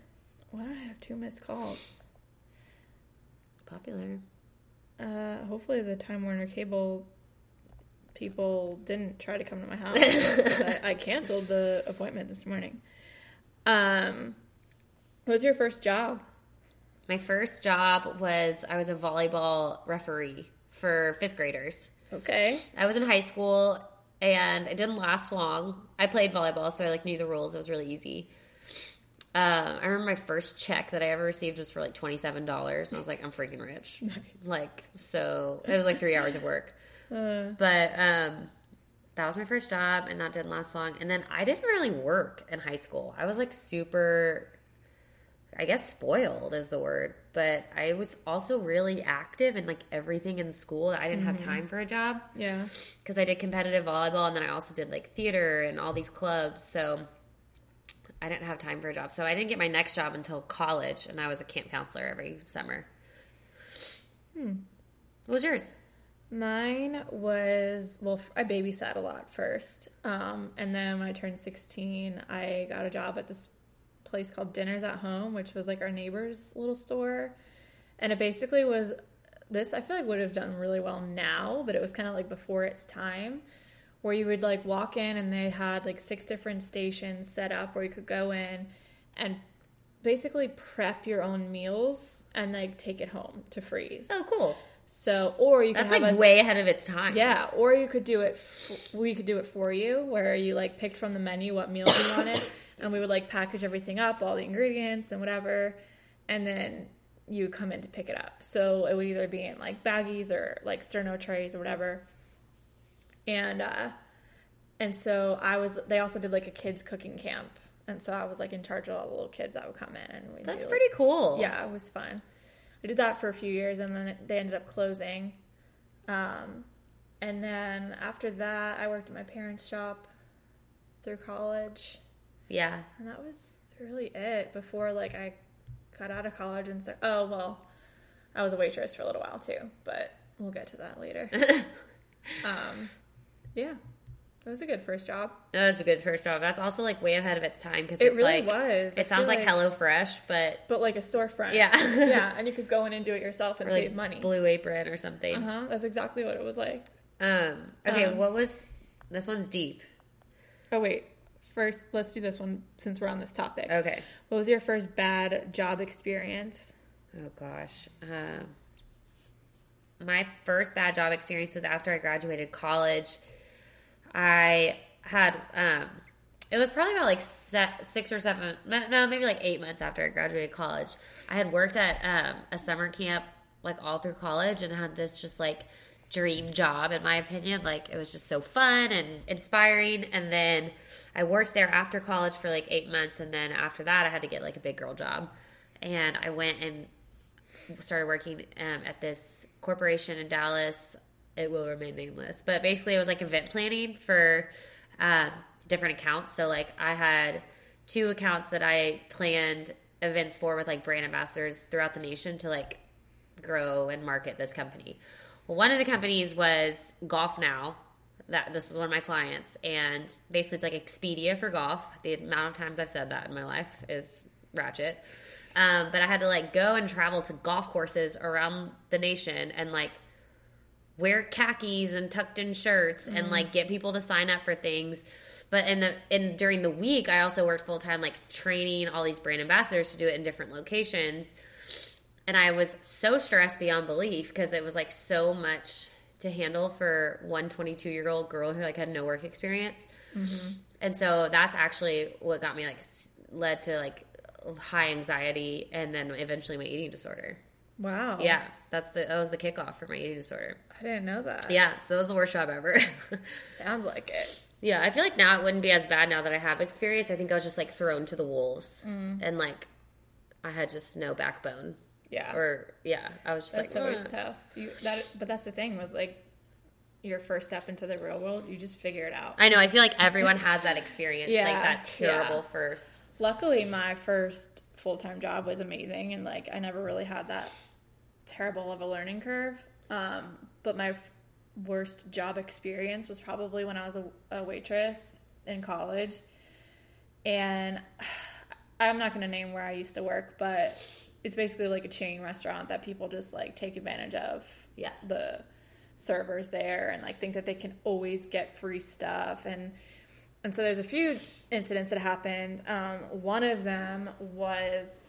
Why do I have two missed calls? Popular. Uh, hopefully the Time Warner Cable people didn't try to come to my house. I, I canceled the appointment this morning. Um, what was your first job? My first job was I was a volleyball referee for fifth graders. Okay. I was in high school and it didn't last long. I played volleyball, so I like knew the rules. It was really easy. Um, I remember my first check that I ever received was for like twenty seven dollars. and I was like, I'm freaking rich. Like, so it was like three hours of work. Uh, But um, that was my first job, and that didn't last long. And then I didn't really work in high school. I was like super, I guess, spoiled is the word. But I was also really active in like everything in school. I didn't have time for a job yeah. because I did competitive volleyball, and then I also did like theater and all these clubs. So I didn't have time for a job. So I didn't get my next job until college, and I was a camp counselor every summer. Hmm. What was yours? Mine was well, I babysat a lot first, um, and then when I turned sixteen, I got a job at this place called Dinners at Home, which was like our neighbor's little store, and it basically was this. I feel like would have done really well now, but it was kind of like before its time, where you would like walk in and they had like six different stations set up where you could go in and basically prep your own meals and like take it home to freeze. Oh, cool. So, or you could That's like a- way ahead of its time. yeah, or you could do it. F- we could do it for you, where you like picked from the menu what meals you wanted, and we would like package everything up, all the ingredients and whatever, and then you would come in to pick it up. So it would either be in like baggies or like sterno trays or whatever. And uh, and so I was. They also did like a kids cooking camp, and so I was like in charge of all the little kids that would come in, and we That's do, pretty cool. yeah, it was fun. I did that for a few years, and then they ended up closing. Um, and then after that, I worked at my parents' shop through college, Yeah. and that was really it. Before like I got out of college and started. Oh well, I was a waitress for a little while too, but we'll get to that later. um, yeah, it was a good first job. That was a good first job. That's also like way ahead of its time because It it's really like was. I it sounds feel like, Hello Fresh, but but like a storefront. Yeah. yeah, and you could go in and do it yourself and or like save money. Blue Apron or something. Uh huh. That's exactly what it was like. Um. Okay. Um, what was this one's deep? Oh wait. First, let's do this one since we're on this topic. Okay. What was your first bad job experience? Oh gosh. Um, my first bad job experience was after I graduated college. I had um, it was probably about like six or seven, no, maybe like eight months after I graduated college. I had worked at um, a summer camp like all through college and had this just like dream job in my opinion. Like it was just so fun and inspiring. And then I worked there after college for like eight months, and then after that, I had to get like a big girl job. And I went and started working um, at this corporation in Dallas. It will remain nameless, but basically, it was like event planning for um, different accounts. So, like, I had two accounts that I planned events for with like brand ambassadors throughout the nation to like grow and market this company. One of the companies was Golf Now. That this was one of my clients, and basically it's like Expedia for golf. The amount of times I've said that in my life is ratchet. Um, but I had to like go and travel to golf courses around the nation and like wear khakis and tucked in shirts and mm-hmm. like get people to sign up for things. But in the in during the week, I also worked full time like training all these brand ambassadors to do it in different locations. And I was so stressed beyond belief because it was like so much to handle for one 22 year old girl who like had no work experience. Mm-hmm. And so that's actually what got me like led to like high anxiety and then eventually my eating disorder. Wow. Yeah, that's the that was the kickoff for my eating disorder. I didn't know that. Yeah, so that was the worst job ever. Sounds like it. yeah, I feel like now it wouldn't be as bad now that I have experience. I think I was just like thrown to the wolves mm. and like I had just no backbone. Yeah. Or yeah, I was just that's like always "Ugh." tough. You that but that's the thing was like your first step into the real world, you just figure it out. I know. I feel like everyone has that experience, Yeah, like that terrible yeah. first. Luckily my first full time job was amazing and like I never really had that terrible of a learning curve. Um, but my f- worst job experience was probably when I was a, a waitress in college. And I'm not going to name where I used to work, but it's basically like a chain restaurant that people just like take advantage of Yeah. the servers there and like think that they can always get free stuff and and so there's a few incidents that happened. Um, one of them was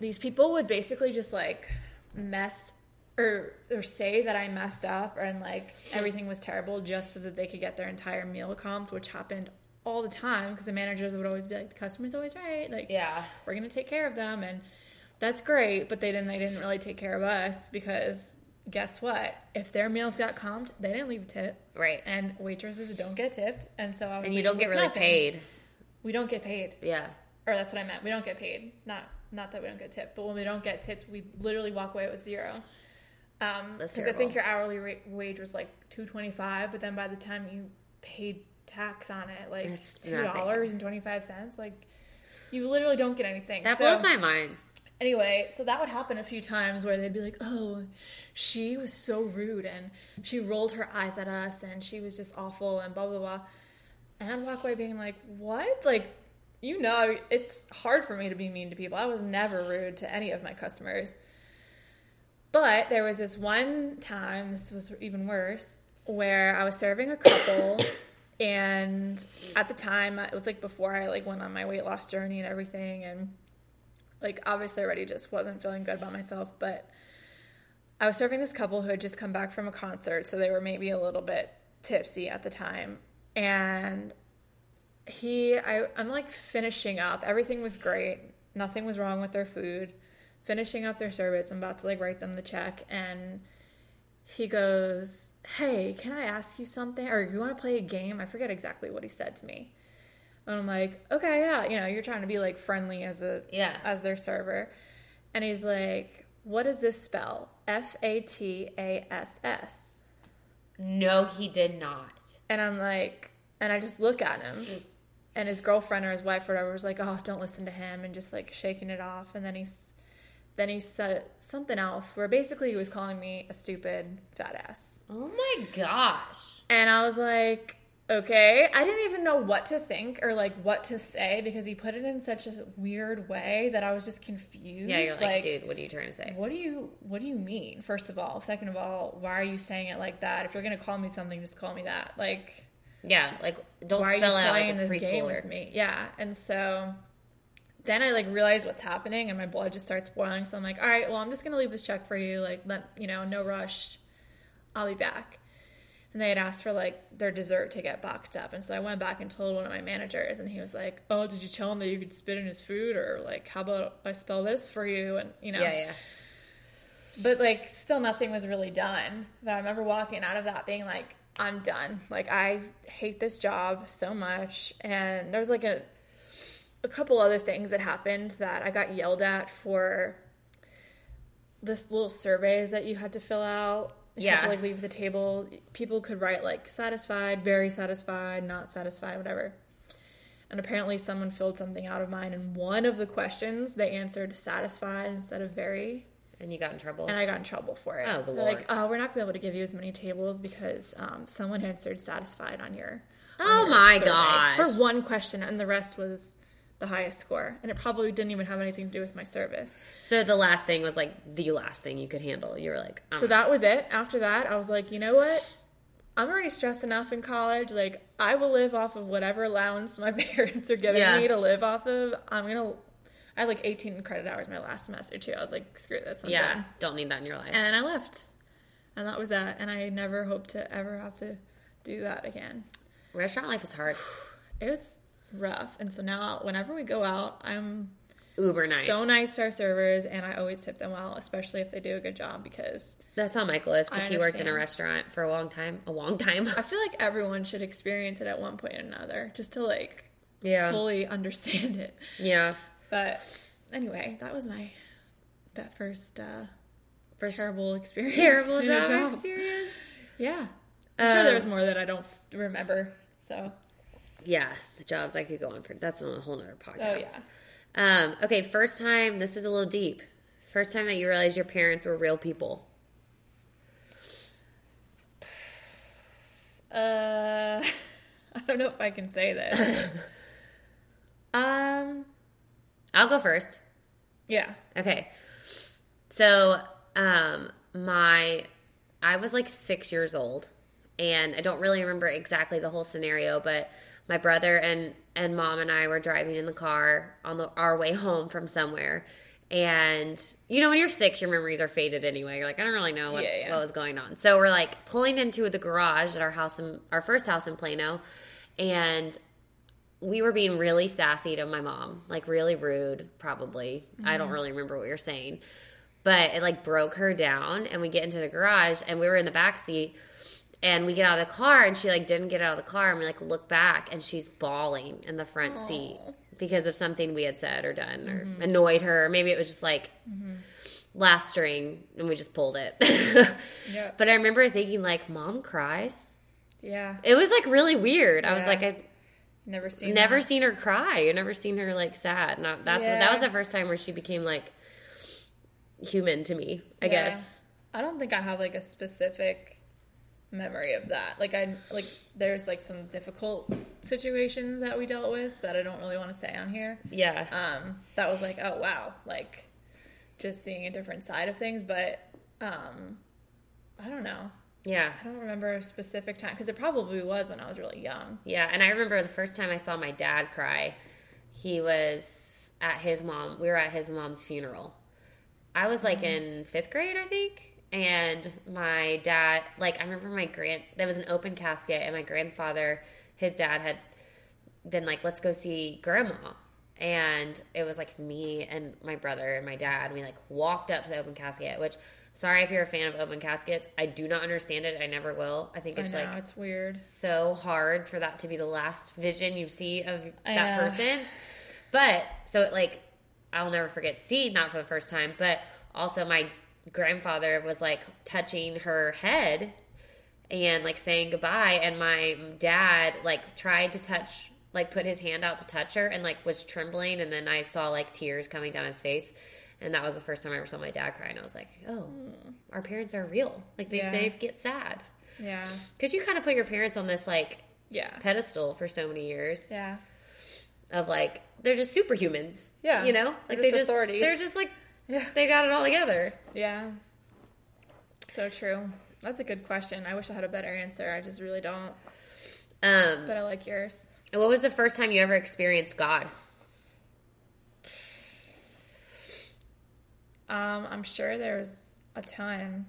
these people would basically just like mess or or say that I messed up and like everything was terrible just so that they could get their entire meal comped, which happened all the time because the managers would always be like, the customer's always right, like Yeah. we're gonna take care of them, and that's great. But they didn't. They didn't really take care of us because guess what? If their meals got comped, they didn't leave a tip, Right. and waitresses don't get tipped, and so I And you don't get really nothing. paid. We don't get paid, Yeah. or that's what I meant. We don't get paid. Not not that we don't get tipped, but when we don't get tipped, we literally walk away with zero. Um, That's because I think your hourly rate, wage was like two twenty five, but then by the time you paid tax on it, like It's two dollars twenty five like you literally don't get anything. That So- blows my mind. Anyway, so that would happen a few times where they'd be like, "Oh, she was so rude and she rolled her eyes at us and she was just awful and blah blah blah," and I'd walk away being like, "What? Like, you know, it's hard for me to be mean to people. I was never rude to any of my customers." But there was this one time, this was even worse, where I was serving a couple and at the time it was like before I like went on my weight loss journey and everything and like obviously already just wasn't feeling good about myself, but I was serving this couple who had just come back from a concert, so they were maybe a little bit tipsy at the time. And he I I'm like finishing up. Everything was great. Nothing was wrong with their food. Finishing up their service, I'm about to like write them the check and he goes, "Hey, can I ask you something? Or you want to play a game?" I forget exactly what he said to me. And I'm like, "Okay, yeah, you know, you're trying to be like friendly as a Yeah. as their server." And he's like, "What does this spell? F A T A S S." No, he did not. And I'm like, and I just look at him, and his girlfriend or his wife or whatever was like, "Oh, don't listen to him," and just like shaking it off. And then he's, then he said something else where basically he was calling me a stupid fat ass. Oh my gosh. And I was like, okay. I didn't even know what to think or like what to say because he put it in such a weird way that I was just confused. Yeah, you're like, dude, what are you trying to say? What do you what do you mean? First of all, second of all, why are you saying it like that? If you're gonna call me something, just call me that. Like, Yeah, like don't why spell out like a this game with me? Yeah, and so then I like realize what's happening, and my blood just starts boiling. So I'm like, all right, well, I'm just gonna leave this check for you. Like, let you know, no rush. I'll be back. And they had asked for like their dessert to get boxed up, and so I went back and told one of my managers, and he was like, "Oh, did you tell him that you could spit in his food, or like, how about I spell this for you?" And you know, Yeah, yeah. but like still nothing was really done but i remember walking out of that being like i'm done. Like i hate this job so much. And there was like a a couple other things that happened that i got yelled at for this little surveys that you had to fill out. You Yeah. to like leave the table. People could write like satisfied very satisfied not satisfied whatever. And apparently someone filled something out of mine and one of the questions they answered satisfied instead of very And you got in trouble. and I got in trouble for it. Oh, the They're like, oh, we're not gonna be able to give you as many tables because um, someone answered satisfied on your. on Oh your my god! For one question, and the rest was the highest score, and it probably didn't even have anything to do with my service. so the last thing was like the last thing you could handle. You were like, um, So that was it. After that, I was like, you know what? I'm already stressed enough in college. Like, I will live off of whatever allowance my parents are giving Yeah. me to live off of. I'm gonna. I had like 18 credit hours my last semester too. I was like, screw this. I'm yeah, done. don't need that in your life. and I left. And that was that. And I never hope to ever have to do that again. Restaurant life is hard. It was rough. And so now, whenever we go out, I'm Uber nice. so nice to our servers, and I always tip them well, especially if they do a good job because That's how Michael is because he worked in a restaurant for a long time. A long time. I feel like everyone should experience it at one point or another just to like yeah. fully understand it. Yeah. But anyway, that was my that first uh, First terrible experience. terrible a job, experience. Yeah. I'm sure Um, there's more that I don't f- remember. So, Yeah, the jobs I could go on for. That's on a whole nother podcast. oh yeah. Um, okay, first time. This is a little deep. First time that you realized your parents were real people. Uh, I don't know if I can say this. um, I'll go first. yeah. Okay. So, um, my, I was like six years old, and I don't really remember exactly the whole scenario, but my brother and and mom and I were driving in the car on the, our way home from somewhere. And you know, when you're six, your memories are faded anyway. You're like, I don't really know what, Yeah, yeah. what was going on. So we're like pulling into the garage at our house in our first house in Plano, and we were being really sassy to my mom, like really rude, probably. I don't mm-hmm. really remember what we were saying. But it like broke her down and we get into the garage and we were in the back seat and we get out of the car and she like didn't get out of the car and we like look back and she's bawling in the front seat because of something we had said or done or mm-hmm. annoyed her. Maybe it was just like mm-hmm. last string and we just pulled it. Yeah. But I remember thinking like mom cries. Yeah. It was like really weird. I was like I Never seen. never that. seen her cry. Never seen her like sad. Not that's Yeah. that was the first time where she became like human to me. I Yeah. guess. I don't think I have like a specific memory of that. Like I like there's like some difficult situations that we dealt with that I don't really want to say on here. Yeah. Um that was like, oh wow, like just seeing a different side of things, but um I don't know. Yeah. I don't remember a specific time because it probably was when I was really young. Yeah. And I remember the first time I saw my dad cry, he was at his mom. We were at his mom's funeral. I was like mm-hmm. in fifth grade, I think. And my dad, like, I remember my grand, there was an open casket, and my grandfather, his dad had been like, let's go see grandma. And it was like me and my brother and my dad. We like walked up to the open casket, which, sorry if you're a fan of open caskets. I do not understand it. I never will. I think I it's know like it's weird. so hard for that to be the last vision you see of I that know. person. But so it like I'll never forget seeing that for the first time. But also my grandfather was like touching her head and like saying goodbye and my dad like tried to touch like put his hand out to touch her and like was trembling and then I saw like tears coming down his face and that was the first time I ever saw my dad cry and I was like, "Oh, our parents are real. Like they Yeah. they get sad." Yeah. Cuz you kind of put your parents on this like Yeah. pedestal for so many years Yeah. of like they're just superhumans. Yeah. you know, like They're they just just authority. they're just like Yeah. they got it all together. Yeah. So true. That's a good question. I wish I had a better answer. I just really don't. Um, But I like yours. what was the first time you ever experienced God? Um, I'm sure there's a time.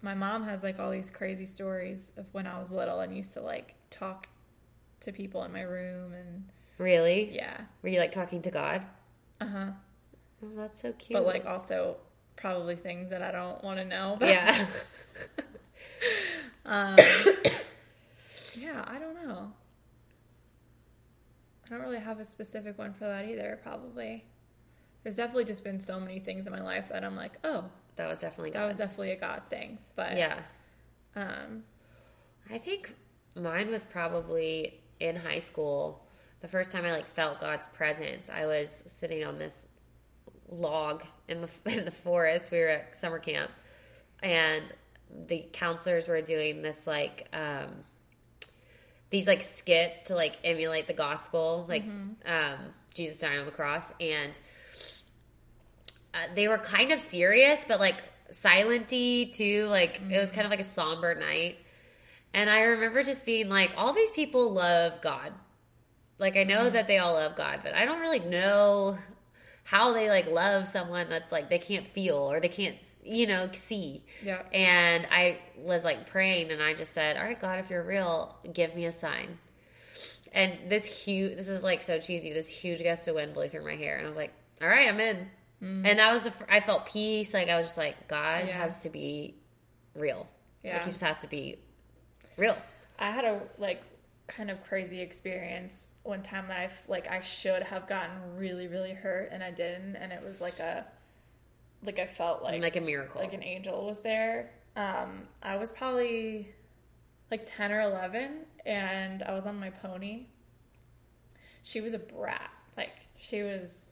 My mom has like all these crazy stories of when I was little and used to like talk to people in my room and Really? yeah. Were you like talking to God? Uh huh. Oh, that's so cute. But like also probably things that I don't want to know. yeah, Um, yeah, I don't know. I don't really have a specific one for that either, probably. There's definitely just been so many things in my life that I'm like, oh, that was definitely that was definitely a God thing. But yeah, um, I think mine was probably in high school. The first time I like felt God's presence, I was sitting on this log in the in the forest. We were at summer camp, and the counselors were doing this like um, these like skits to like emulate the gospel, like um, Jesus dying on the cross, and uh, they were kind of serious, but like silenty too. Like it was kind of like a somber night. And I remember just being like, all these people love God. Like I know that they all love God, but I don't really know how they like love someone that's like they can't feel or they can't, you know, see. Yeah. And I was like praying and I just said, "All right, God, if you're real, give me a sign." And this huge, this is like so cheesy. This huge gust of wind blew through my hair, and I was like, "All right, I'm in." And that was the, I felt peace. Like I was just like, God Yeah. has to be real. Yeah. Like he just has to be real. I had a like kind of crazy experience one time that I f- like I should have gotten really really hurt and I didn't and it was like a like I felt like Like a miracle. like an angel was there. Um, I was probably like 10 or 11 and I was on my pony. She was a brat. Like she was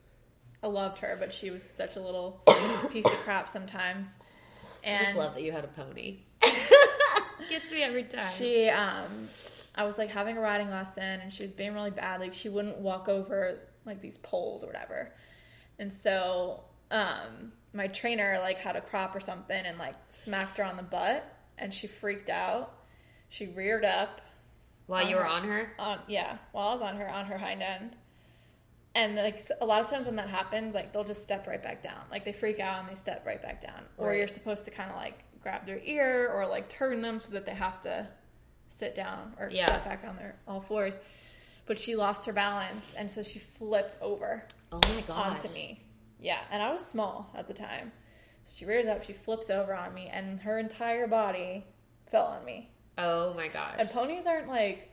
I loved her, but she was such a little piece of crap sometimes. I just love that you had a pony. Gets me every time. she um I was like having a riding lesson and she was being really bad. Like she wouldn't walk over like these poles or whatever. And so um my trainer like had a crop or something and like smacked her on the butt and she freaked out. She reared up While you were on her? on yeah, while I was on her on her hind end. And like a lot of times when that happens, like they'll just step right back down. Like they freak out and they step right back down. Or you're supposed to kind of like grab their ear or like turn them so that they have to sit down or Yeah. step back on their all fours. But she lost her balance and so she flipped over Oh my gosh. onto me. Yeah, and I was small at the time. So she rears up, she flips over on me, and her entire body fell on me. Oh my gosh. And ponies aren't like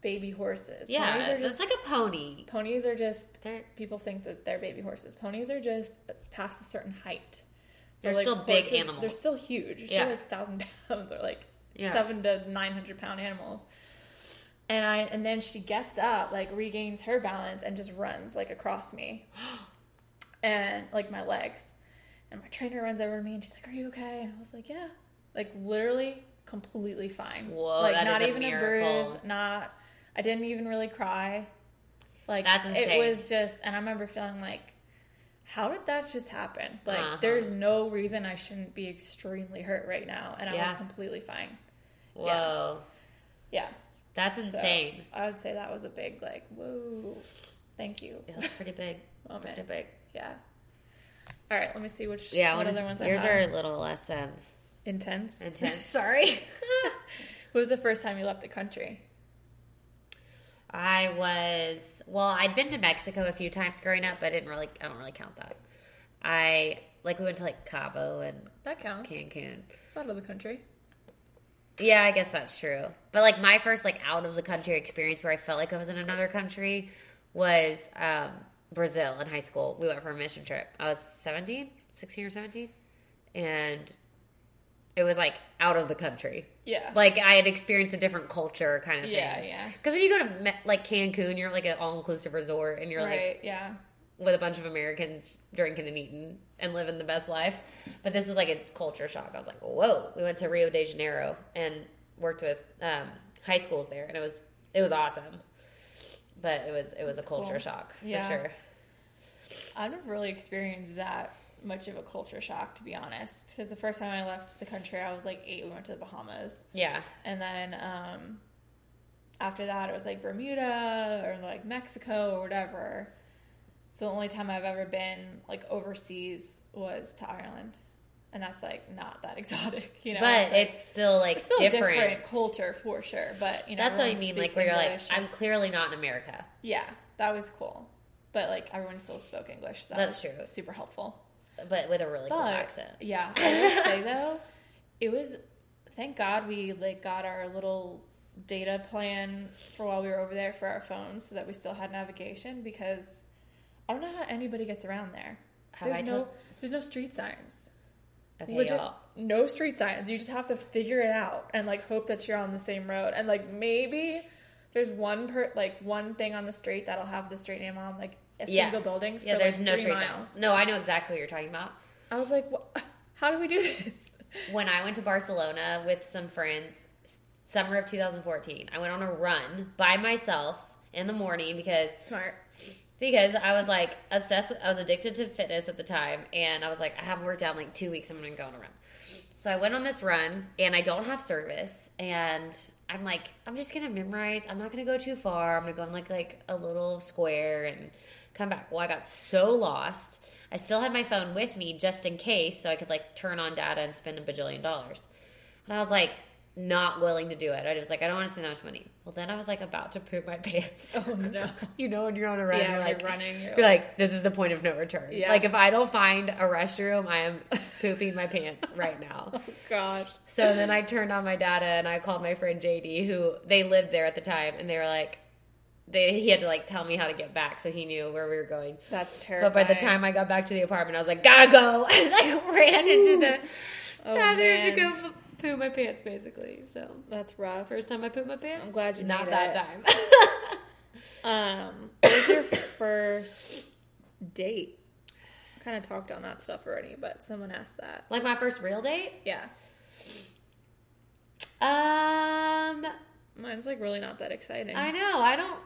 baby horses. yeah, ponies are it's just like a pony. ponies are just They're people think that they're baby horses. Ponies are just past a certain height. So They're still big animals. They're still huge. They're Yeah. still like thousand pounds or like Yeah. seven to nine hundred pound animals. And I and then she gets up, like regains her balance and just runs like across me. and like my legs. And my trainer runs over to me and she's like, Are you okay? And I was like, Yeah. Like literally completely fine. Whoa, like that is not a even a miracle. bruise, not I didn't even really cry. Like That's insane. it was just and I remember feeling like how did that just happen? Like Uh-huh. there's no reason I shouldn't be extremely hurt right now and I Yeah. was completely fine. Whoa. Yeah. That's So insane. I would say that was a big like, whoa. Thank you. Yeah, that's pretty big. Moment. Pretty big. Yeah. All right, let me see which Yeah, what what other ones I yours are a little less um, intense. intense. Sorry. When was the first time you left the country? I was well. I'd been to Mexico a few times growing up, but I didn't really. I don't really count that. I like we went to like Cabo and That counts. Cancun. It's out of the country. Yeah, I guess that's true. But like my first like out of the country experience where I felt like I was in another country was um, Brazil in high school. We went for a mission trip. I was 17, 16 or 17. And it was like out of the country. Yeah. Like I had experienced a different culture kind of thing. Yeah, yeah. Because when you go to like Cancun, you're like an all inclusive resort and you're like yeah. with a bunch of Americans drinking and eating and living the best life. But this was like a culture shock. I was like, whoa. We went to Rio de Janeiro and worked with um, high schools there, and it was it was awesome. But it was it was a culture cool. shock for sure. I've never really experienced that much of a culture shock, to be honest. Because the first time I left the country, I was like eight. We went to the Bahamas. Yeah, And then um, after that, it was like Bermuda or like Mexico or whatever. So the only time I've ever been like overseas was to Ireland. And that's like not that exotic, you know. but like- it's still like it's still a different. different culture for sure. But you know, That's what I mean. Like where you're like, I'm clearly not in America. yeah, that was cool. But like everyone still spoke English. So that That's true. Super helpful. But with a really cool accent. yeah, I will say though, it was. Thank God we like got our little data plan for while we were over there for our phones, so that we still had navigation. Because I don't know how anybody gets around there. Have there's I no told- there's no street signs. Okay, Legit, no street signs. You just have to figure it out and like hope that you're on the same road. And like maybe there's one per like one thing on the street that'll have the street name on like a Yeah. single building. For Yeah, like there's no street miles. No, I know exactly what you're talking about. I was like, what? how do we do this? when I went to Barcelona with some friends, summer of 2014, I went on a run by myself in the morning because Smart. because I was like obsessed with I was addicted to fitness at the time and I was like I haven't worked out in like 2 weeks I'm going to go on a run. So I went on this run and I don't have service and I'm like I'm just to memorize. I'm not to go too far. I'm to go in like like a little square and come back. Well, I got so lost. I still had my phone with me just in case so I could like turn on data and spend a bajillion dollars. And I was like not willing to do it. I was like I don't want to spend that much money. Well, then I was like about to poop my pants. Oh no. you know, when you're on a run, Yeah, you're like you're running, you're You're like, this is the point of no return. Yeah. Like if I don't find a restroom, I am pooping my pants right now. Oh, God. So then I turned on my data and I called my friend JD, who they lived there at the time, and they were like, they he had to like tell me how to get back, so he knew where we were going. That's terrible. But by the time I got back to the apartment, I was like, gotta go, and I ran into the Oh, bathroom to go p- poo my pants, basically. So That's rough. first time I pooped my pants. I'm glad you not that it. time. Um, what was your first date? Kind of talked on that stuff already, but someone asked that. like my first real date. Yeah, Um, mine's like really not that exciting. I know. I don't.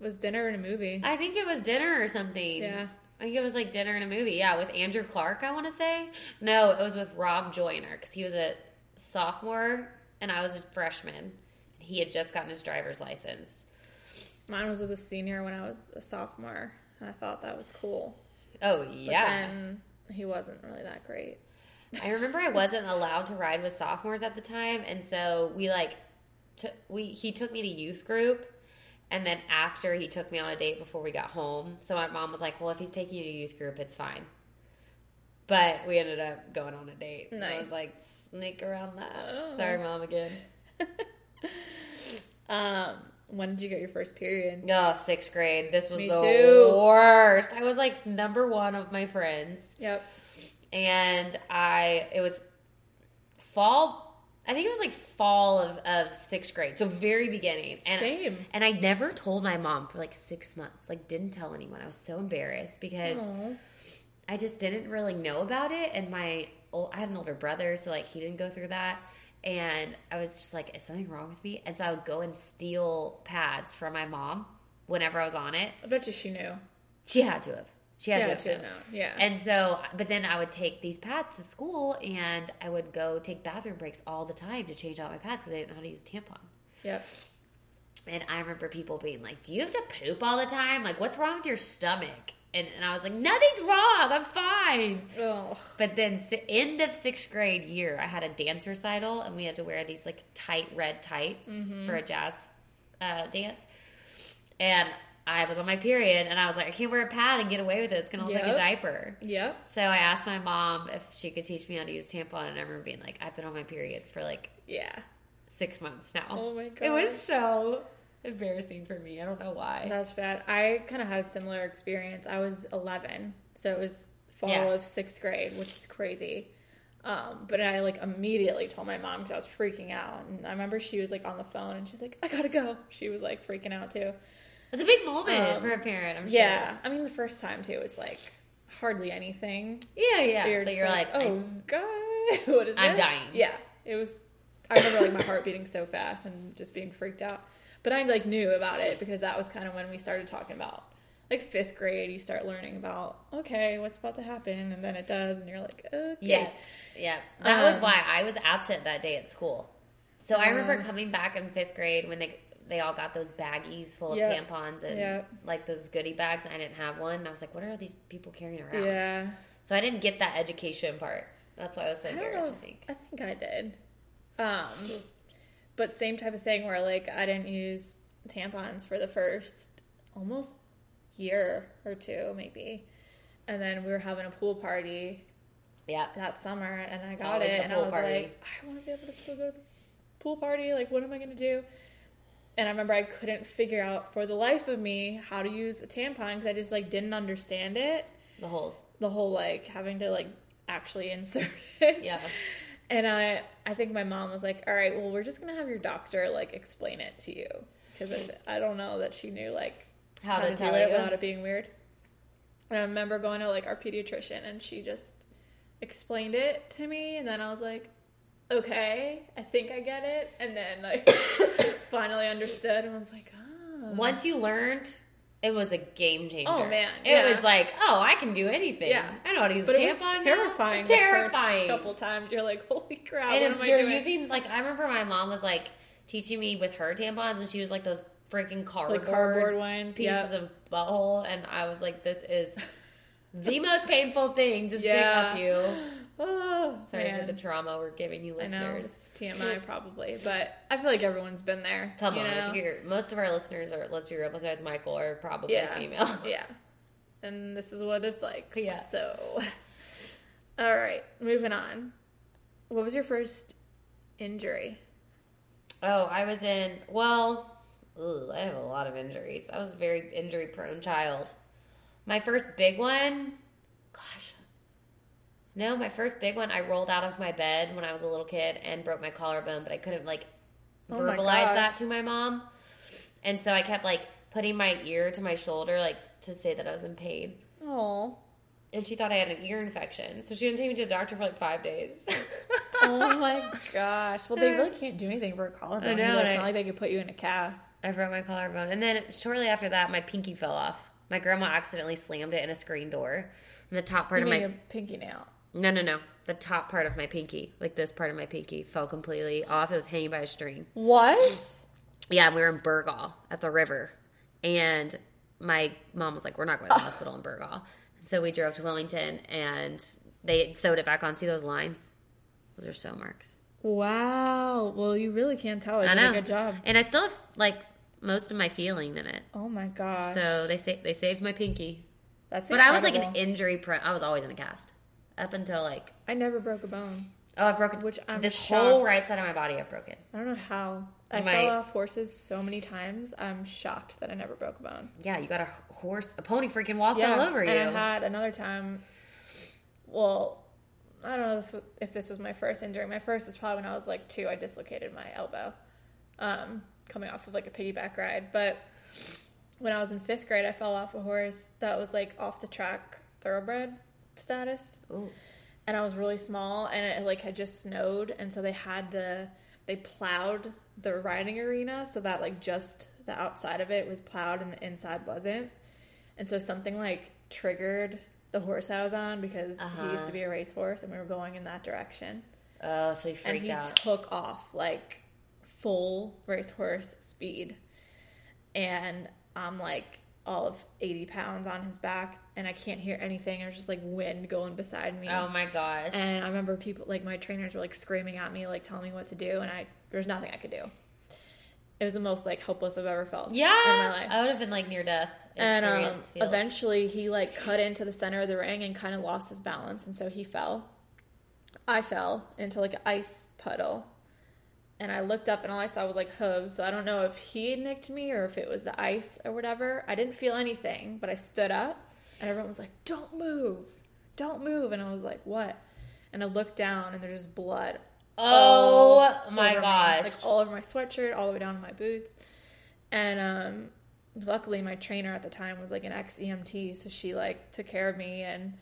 Was dinner and a movie. I think it was dinner or something. Yeah. I think it was like dinner and a movie. Yeah, with Andrew Clark, I want to say. No, it was with Rob Joyner because he was a sophomore and I was a freshman. He had just gotten his driver's license. Mine was with a senior when I was a sophomore, and I thought that was cool. Oh But yeah. then he wasn't really that great. I remember I wasn't allowed to ride with sophomores at the time, and so we like took we he took me to youth group, and then after he took me on a date before we got home. So my mom was like, "Well, if he's taking you to youth group, it's fine." But we ended up going on a date. And I was like, sneak around that. Oh. Sorry, mom, again. Um, when did you get your first period? Oh, sixth grade. This was Me the too. worst. I was like number one of my friends. Yep. and I it was fall. I think it was like fall of, of sixth grade, so very beginning. And Same. And I never told my mom for like six months. Like didn't tell anyone. I was so embarrassed because Aw. I just didn't really know about it. And my ol- I had an older brother, so like he didn't go through that. And I was just like, is something wrong with me? And so I would go and steal pads from my mom whenever I was on it. I bet you she knew. She had to have. She had She to had have to. Yeah. And so, but then I would take these pads to school and I would go take bathroom breaks all the time to change out my pads because I didn't know how to use a tampon. yep. And I remember people being like, Do you have to poop all the time? Like, what's wrong with your stomach? And, and I was like, Nothing's wrong. I'm fine. Oh. But then, end of sixth grade year, I had a dance recital and we had to wear these like tight red tights for a jazz uh, dance. And I was on my period and I was like, I can't wear a pad and get away with it. It's going to look like a diaper. Yep. So I asked my mom if she could teach me how to use tampon, and I remember being like, I've been on my period for like Yeah. six months now. Oh my God. It was so embarrassing for me. I don't know why. That's bad. I kind of had a similar experience. I was 11, so it was fall Yeah. of sixth grade, which is crazy. Um, but I like immediately told my mom because I was freaking out, and I remember she was like on the phone, and she's like, "I gotta go." She was like freaking out too. It's a big moment Um, for a parent. I'm sure. Yeah, I mean the first time too, it's like hardly anything. yeah, yeah. You're but you're like, oh god, what is I'm this? dying. Yeah, it was. I remember like my heart beating so fast and just being freaked out. But I like knew about it because that was kind of when we started talking about like fifth grade. You start learning about okay, what's about to happen, and then it does, and you're like, okay, yeah, yeah. That was Um, why I was absent that day at school. So I remember coming back in fifth grade when they they all got those baggies full of Yep. tampons and Yep. like those goodie bags, I didn't have one. I was like, what are these people carrying around? yeah. So I didn't get that education part. That's why I was so I embarrassed. I think. I think I did. Um, but same type of thing where like I didn't use tampons for the first almost year or two, maybe. And then we were having a pool party Yeah. that summer, and I got it, and I was party. like, I want to be able to still go to the pool party. Like, what am I going to do? And I remember I couldn't figure out for the life of me how to use a tampon because I just like didn't understand it. The holes. The whole like having to like actually insert it. Yeah. And I, I think my mom was like, "All right, well, we're just gonna have your doctor like explain it to you because I, I don't know that she knew like How, to, tell do it you. without it being weird." And I remember going to like our pediatrician, and she just explained it to me, and then I was like, "Okay, I think I get it." And then like finally understood, and was like, "Oh, Once you learned, it was a game changer. Oh, man, It yeah. was like, oh, I can do anything. Yeah. I know how to use But a it was tampon. terrifying. Terrifying. couple times, you're like, "Holy crap! and what am I you're doing?" using like, I remember my mom was like teaching me with her tampons, and she was like those freaking cardboard, cardboard ones, pieces yep. of butthole, and I was like, this is the most painful thing to stick up you. Oh, Sorry man. for the trauma we're giving you I know listeners. TMI probably, but I feel like everyone's been there. Come you on, know? if you're, most of our listeners are, let's be real, besides Michael, are probably yeah, female. yeah. And this is what it's like. Yeah. So, all right, moving on. What was your first injury? Oh, I was in, well, ugh, I have a lot of injuries. I was a very injury prone child. My first big one, no, my first big one, I rolled out of my bed when I was a little kid and broke my collarbone, but I couldn't like Oh verbalize gosh. that to my mom. And so I kept like putting my ear to my shoulder, like to say that I was in pain. Oh, And she thought I had an ear infection. So she didn't take me to the doctor for like five days. oh my gosh. Well, they really can't do anything for a collarbone. I know. It's and not I- like they could put you in a cast. I broke my collarbone. And then shortly after that, my pinky fell off. My grandma accidentally slammed it in a screen door. And the top part You of my pinky nail? No, no, no. The top part of my pinky, like this part of my pinky, fell completely off. It was hanging by a string. What? Yeah, we were in Burgaw at the river, and my mom was like, "We're not going to the hospital in Burgaw." So we drove to Wilmington, and they sewed it back on. See those lines? Those are sew marks. Wow. Well, you really can't tell. I did know. a good job. And I still have like most of my feeling in it. Oh my gosh. So they sa- they saved my pinky. That's But I was like an incredible. injury pro. I was always in a cast up until like I never broke a bone. oh I've broken Which I'm this shocked. whole right side of my body I've broken. I don't know how. I My- fell off horses so many times. I'm shocked that I never broke a bone. Yeah, you got a horse, a pony freaking walked Yeah, all over you. and I had another time. Well, I don't know if this was my first injury. My first was probably when I was like two. I dislocated my elbow, um, coming off of like a piggyback ride. But when I was in fifth grade, I fell off a horse that was like off the track thoroughbred status, Ooh. and I was really small, and it like had just snowed, and so they had the they plowed the riding arena so that like just the outside of it was plowed and the inside wasn't, and so something like triggered the horse I was on because he Uh-huh. used to be a racehorse, and we were going in that direction, Oh, so and freaked he out. took off like full racehorse speed, and I'm like all of 80 pounds on his back and I can't hear anything. There's just like wind going beside me. oh my gosh. And I remember people like my trainers were like screaming at me, like telling me what to do, and I there's nothing I could do. It was the most like hopeless I've ever felt yeah, in my life. I would have been like near death. and um, eventually he like cut into the center of the ring and kind of lost his balance, and so he fell. I fell into like an ice puddle, and I looked up and all I saw was like hooves. So I don't know if he nicked me or if it was the ice or whatever. I didn't feel anything, but I stood up, and everyone was like, "Don't move, don't move," and I was like, "What?" And I looked down, and there's just blood Oh my gosh. like all over my sweatshirt, all the way down to my boots. And um, luckily, my trainer at the time was like an ex EMT, so she like took care of me. And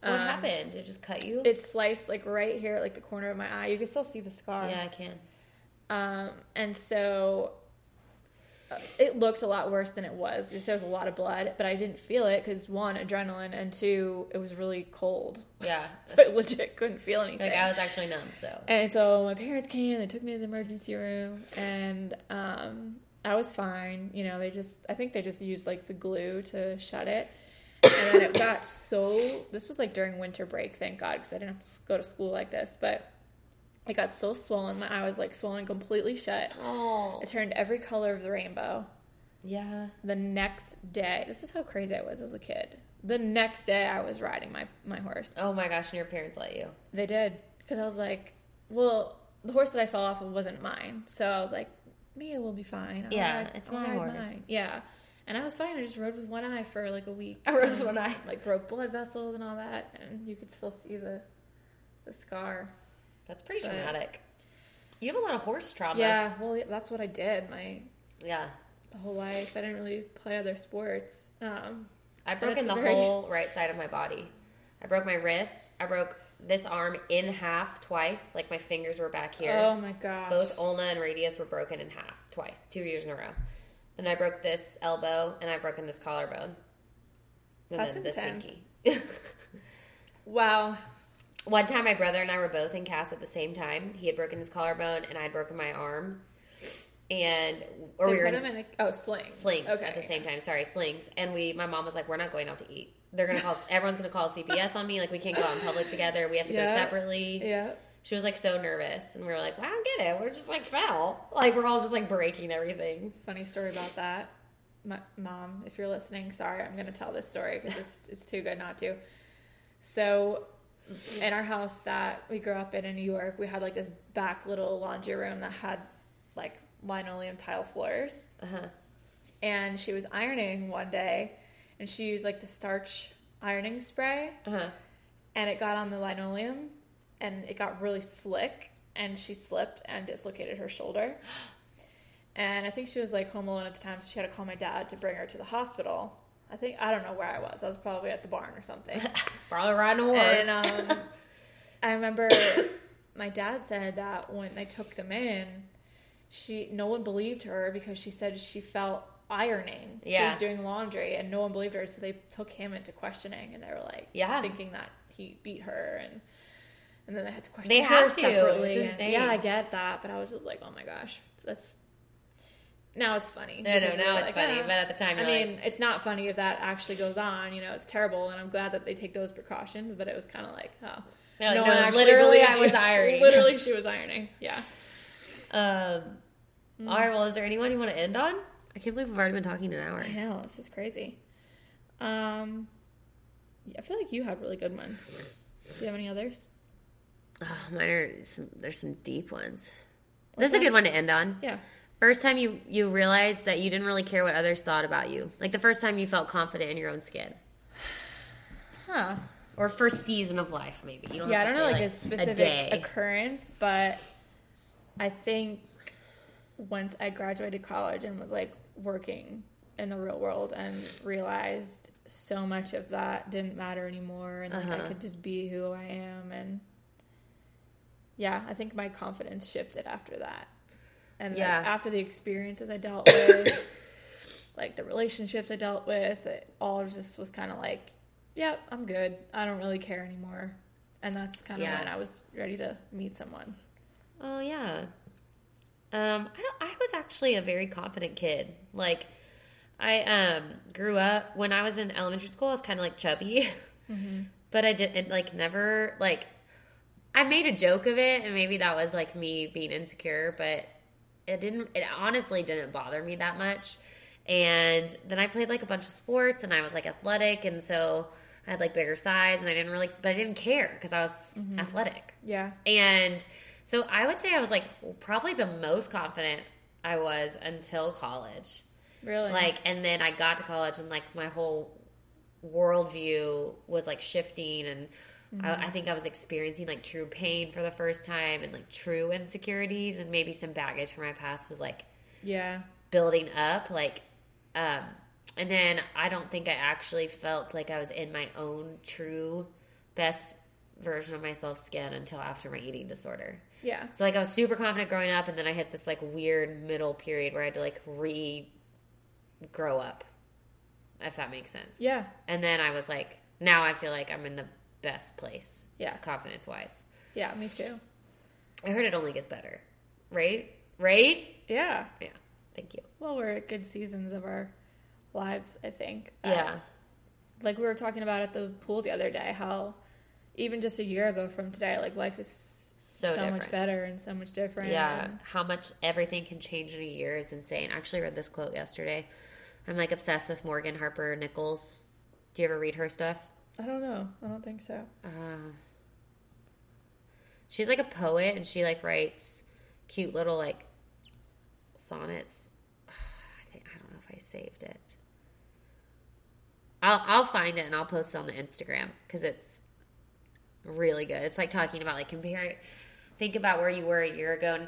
what um, happened? Did it just cut you? It sliced like right here, like the corner of my eye. You can still see the scar. yeah, I can. Um, and so uh, it looked a lot worse than it was. Just there was a lot of blood, but I didn't feel it because one, adrenaline, and two, it was really cold. Yeah. So I legit couldn't feel anything. Like I was actually numb, so. And so my parents came, they took me to the emergency room, and um, I was fine. You know, they just, I think they just used like the glue to shut it. And then it got so, this was like during winter break, thank God, because I didn't have to go to school like this, but it got so swollen. My eye was like swollen completely shut. Oh. It turned every color of the rainbow. Yeah. The next day, this is how crazy I was as a kid. The next day, I was riding my, my horse. Oh my gosh, and your parents let you. They did because I was like, well, the horse that I fell off of wasn't mine, so I was like, Mia will be fine. I'll Yeah, ride- it's I'll my horse. mine." Yeah, and I was fine. I just rode with one eye for like a week. I rode um, with one eye. like broke blood vessels and all that, and you could still see the the scar. That's pretty But- traumatic. You have a lot of horse trauma. Yeah, well, that's what I did my Yeah. the whole life. I didn't really play other sports. Um, I've broken the very- whole right side of my body. I broke my wrist. I broke this arm in half twice. Like my fingers were back here. oh my gosh, Both ulna and radius were broken in half twice, two years in a row. Then I broke this elbow and I've broken this collarbone. And That's then intense. wow. One time, my brother and I were both in cast at the same time. He had broken his collarbone and I had broken my arm, and or They we were in in a, oh slings. slings Okay. at the same time. Sorry, slings. And we, my mom was like, "We're not going out to eat. They're gonna call. everyone's gonna call CPS on me. Like we can't go out in public together. We have to Yeah. go separately." Yeah. She was like so nervous, and we were like, well, "I don't get it. We're just like fell. Like we're all just like breaking everything." funny story about that. My mom, if you're listening, sorry, I'm going to tell this story because it's, it's too good not to. So, in our house that we grew up in in New York, we had like this back little laundry room that had like linoleum tile floors. Uh huh. And she was ironing one day, and she used like the starch ironing spray, Uh huh. and it got on the linoleum, and it got really slick, and she slipped and dislocated her shoulder. And I think she was like home alone at the time, so she had to call my dad to bring her to the hospital. I think I don't know where I was. I was probably at the barn or something. Probably riding a horse. and um, I remember my dad said that when they took them in, she no one believed her because she said she felt ironing. Yeah. She was doing laundry, and no one believed her. So they took him into questioning, and they were like, Yeah. thinking that he beat her and and then they had to question They her have to. separately. And- yeah, I get that, but I was just like, oh my gosh, that's now it's funny. No, no, now we're it's funny, "Ah." but at the time I you're mean, it's not funny if that actually goes on. You know, it's terrible, and I'm glad that they take those precautions. But it was kind of like, oh, They're like, one "No, actually literally, believed I you." was ironing. literally, she was ironing. Yeah. Um, Mm. all right. Well, is there anyone you want to end on? I can't believe we've already been talking an hour. I know this is crazy. Um, yeah, I feel like you had really good ones. Do you have any others? Oh, mine are some. There's some deep ones. This is a good one to end on. Yeah. First time you you realized that you didn't really care what others thought about you. Like the first time you felt confident in your own skin, Huh. or first season of life, maybe. You don't Yeah, I don't know say, like a specific day. occurrence, but I think once I graduated college and was like working in the real world and realized so much of that didn't matter anymore and like I Uh-huh. could just be who I am and yeah, I think my confidence shifted after that. And like, after the experiences I dealt with, like the relationships I dealt with, it all just was kind of like, yep, I'm good. I don't really care anymore. And that's kind of Yeah. when I was ready to meet someone. Oh yeah. Um, I don't. I was actually a very confident kid. Like, I um grew up when I was in elementary school. I was kind of like chubby, but I didn't like never like. I made a joke of it, and maybe that was like me being insecure, but it didn't. It honestly didn't bother me that much. And then I played like a bunch of sports, and I was like athletic, and so I had like bigger thighs, and I didn't really, but I didn't care because I was mm-hmm. athletic. Yeah. And so I would say I was like probably the most confident I was until college. Really? Like, and then I got to college and like my whole worldview was like shifting. And I, I think I was experiencing like true pain for the first time and like true insecurities and maybe some baggage from my past was like yeah. building up. Like, um, and then I don't think I actually felt like I was in my own true best version of myself skin until after my eating disorder. Yeah. So like I was super confident growing up, and then I hit this like weird middle period where I had to like re grow up, if that makes sense. Yeah. And then I was like, now I feel like I'm in the best place, Yeah. confidence wise. Yeah, me too. I heard it only gets better, right? Right? Yeah. Yeah. Thank you. Well, we're at good seasons of our lives, I think. that- Yeah. Like we were talking about at the pool the other day, how even just a year ago from today, like life is So much better and so much different. Yeah, and- how much everything can change in a year is insane. I actually read this quote yesterday. I'm like obsessed with Morgan Harper Nichols. Do you ever read her stuff? I don't know. I don't think so. Uh, she's like a poet and she like writes cute little like sonnets. I think I don't know if I saved it. I'll I'll find it and I'll post it on the Instagram because it's really good. It's like talking about like compare. Think about where you were a year ago and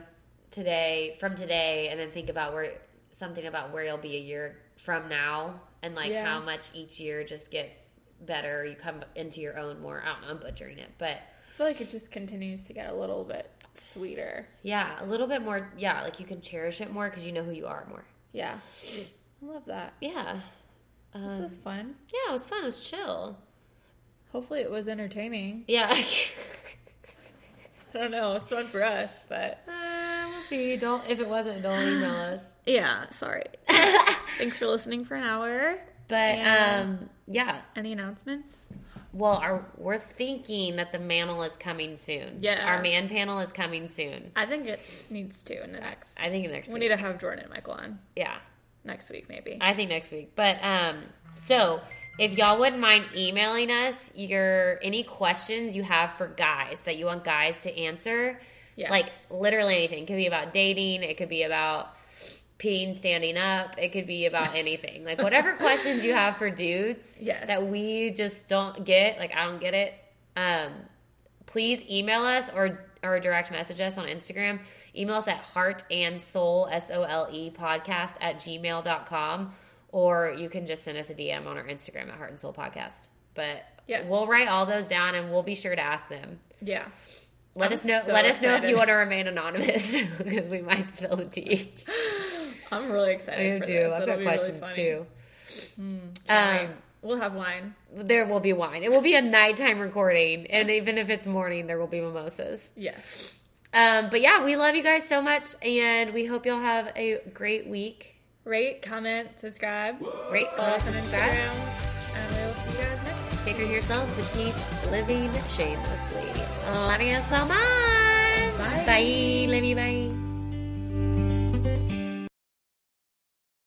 today from today, and then think about where something about where you'll be a year from now, and like Yeah. how much each year just gets better. You come into your own more. I don't know. I'm butchering it, but I feel like it just continues to get a little bit sweeter. yeah, a little bit more. Yeah, like you can cherish it more because you know who you are more. Yeah. I love that. Yeah, This um, was fun. yeah. It was fun. It was chill. Hopefully it was entertaining. Yeah. I don't know. It's fun for us, but Uh, we'll see. Don't if it wasn't, don't email us. yeah, sorry. Thanks for listening for an hour. But Yeah. um, yeah. Any announcements? Well, our, we're thinking that the mantle is coming soon. Yeah. our man panel is coming soon. I think it needs to in the next. I think next week. we week. need to have Jordan and Michael on yeah, next week, maybe. I think next week. But um, so if y'all wouldn't mind emailing us your any questions you have for guys that you want guys to answer, Yes. like literally anything. It could be about dating. It could be about peeing standing up. It could be about anything. Like whatever questions you have for dudes Yes. that we just don't get. Like I don't get it. Um, please email us or or direct message us on Instagram. Email us at heart and sole S O L E podcast at gmail.com or you can just send us a DM on our Instagram at heart and sole podcast. But Yes. we'll write all those down and we'll be sure to ask them. yeah. Let I'm us know. so let us know if you want to remain anonymous because we might spill the tea. I'm really excited. I too. This. I've It'll got be really questions too. Can't Um, We'll have wine. There will be wine. It will be a nighttime recording, and even if it's morning, there will be mimosas. Yes. Um, but yeah, we love you guys so much, and we hope you'll have a great week. Rate, comment, subscribe. Rate, Follow follow, us on. Instagram. And we will see you guys next Time. Take care of yourself and keep living shamelessly. Love you so much. Bye. Bye. Love you. Bye.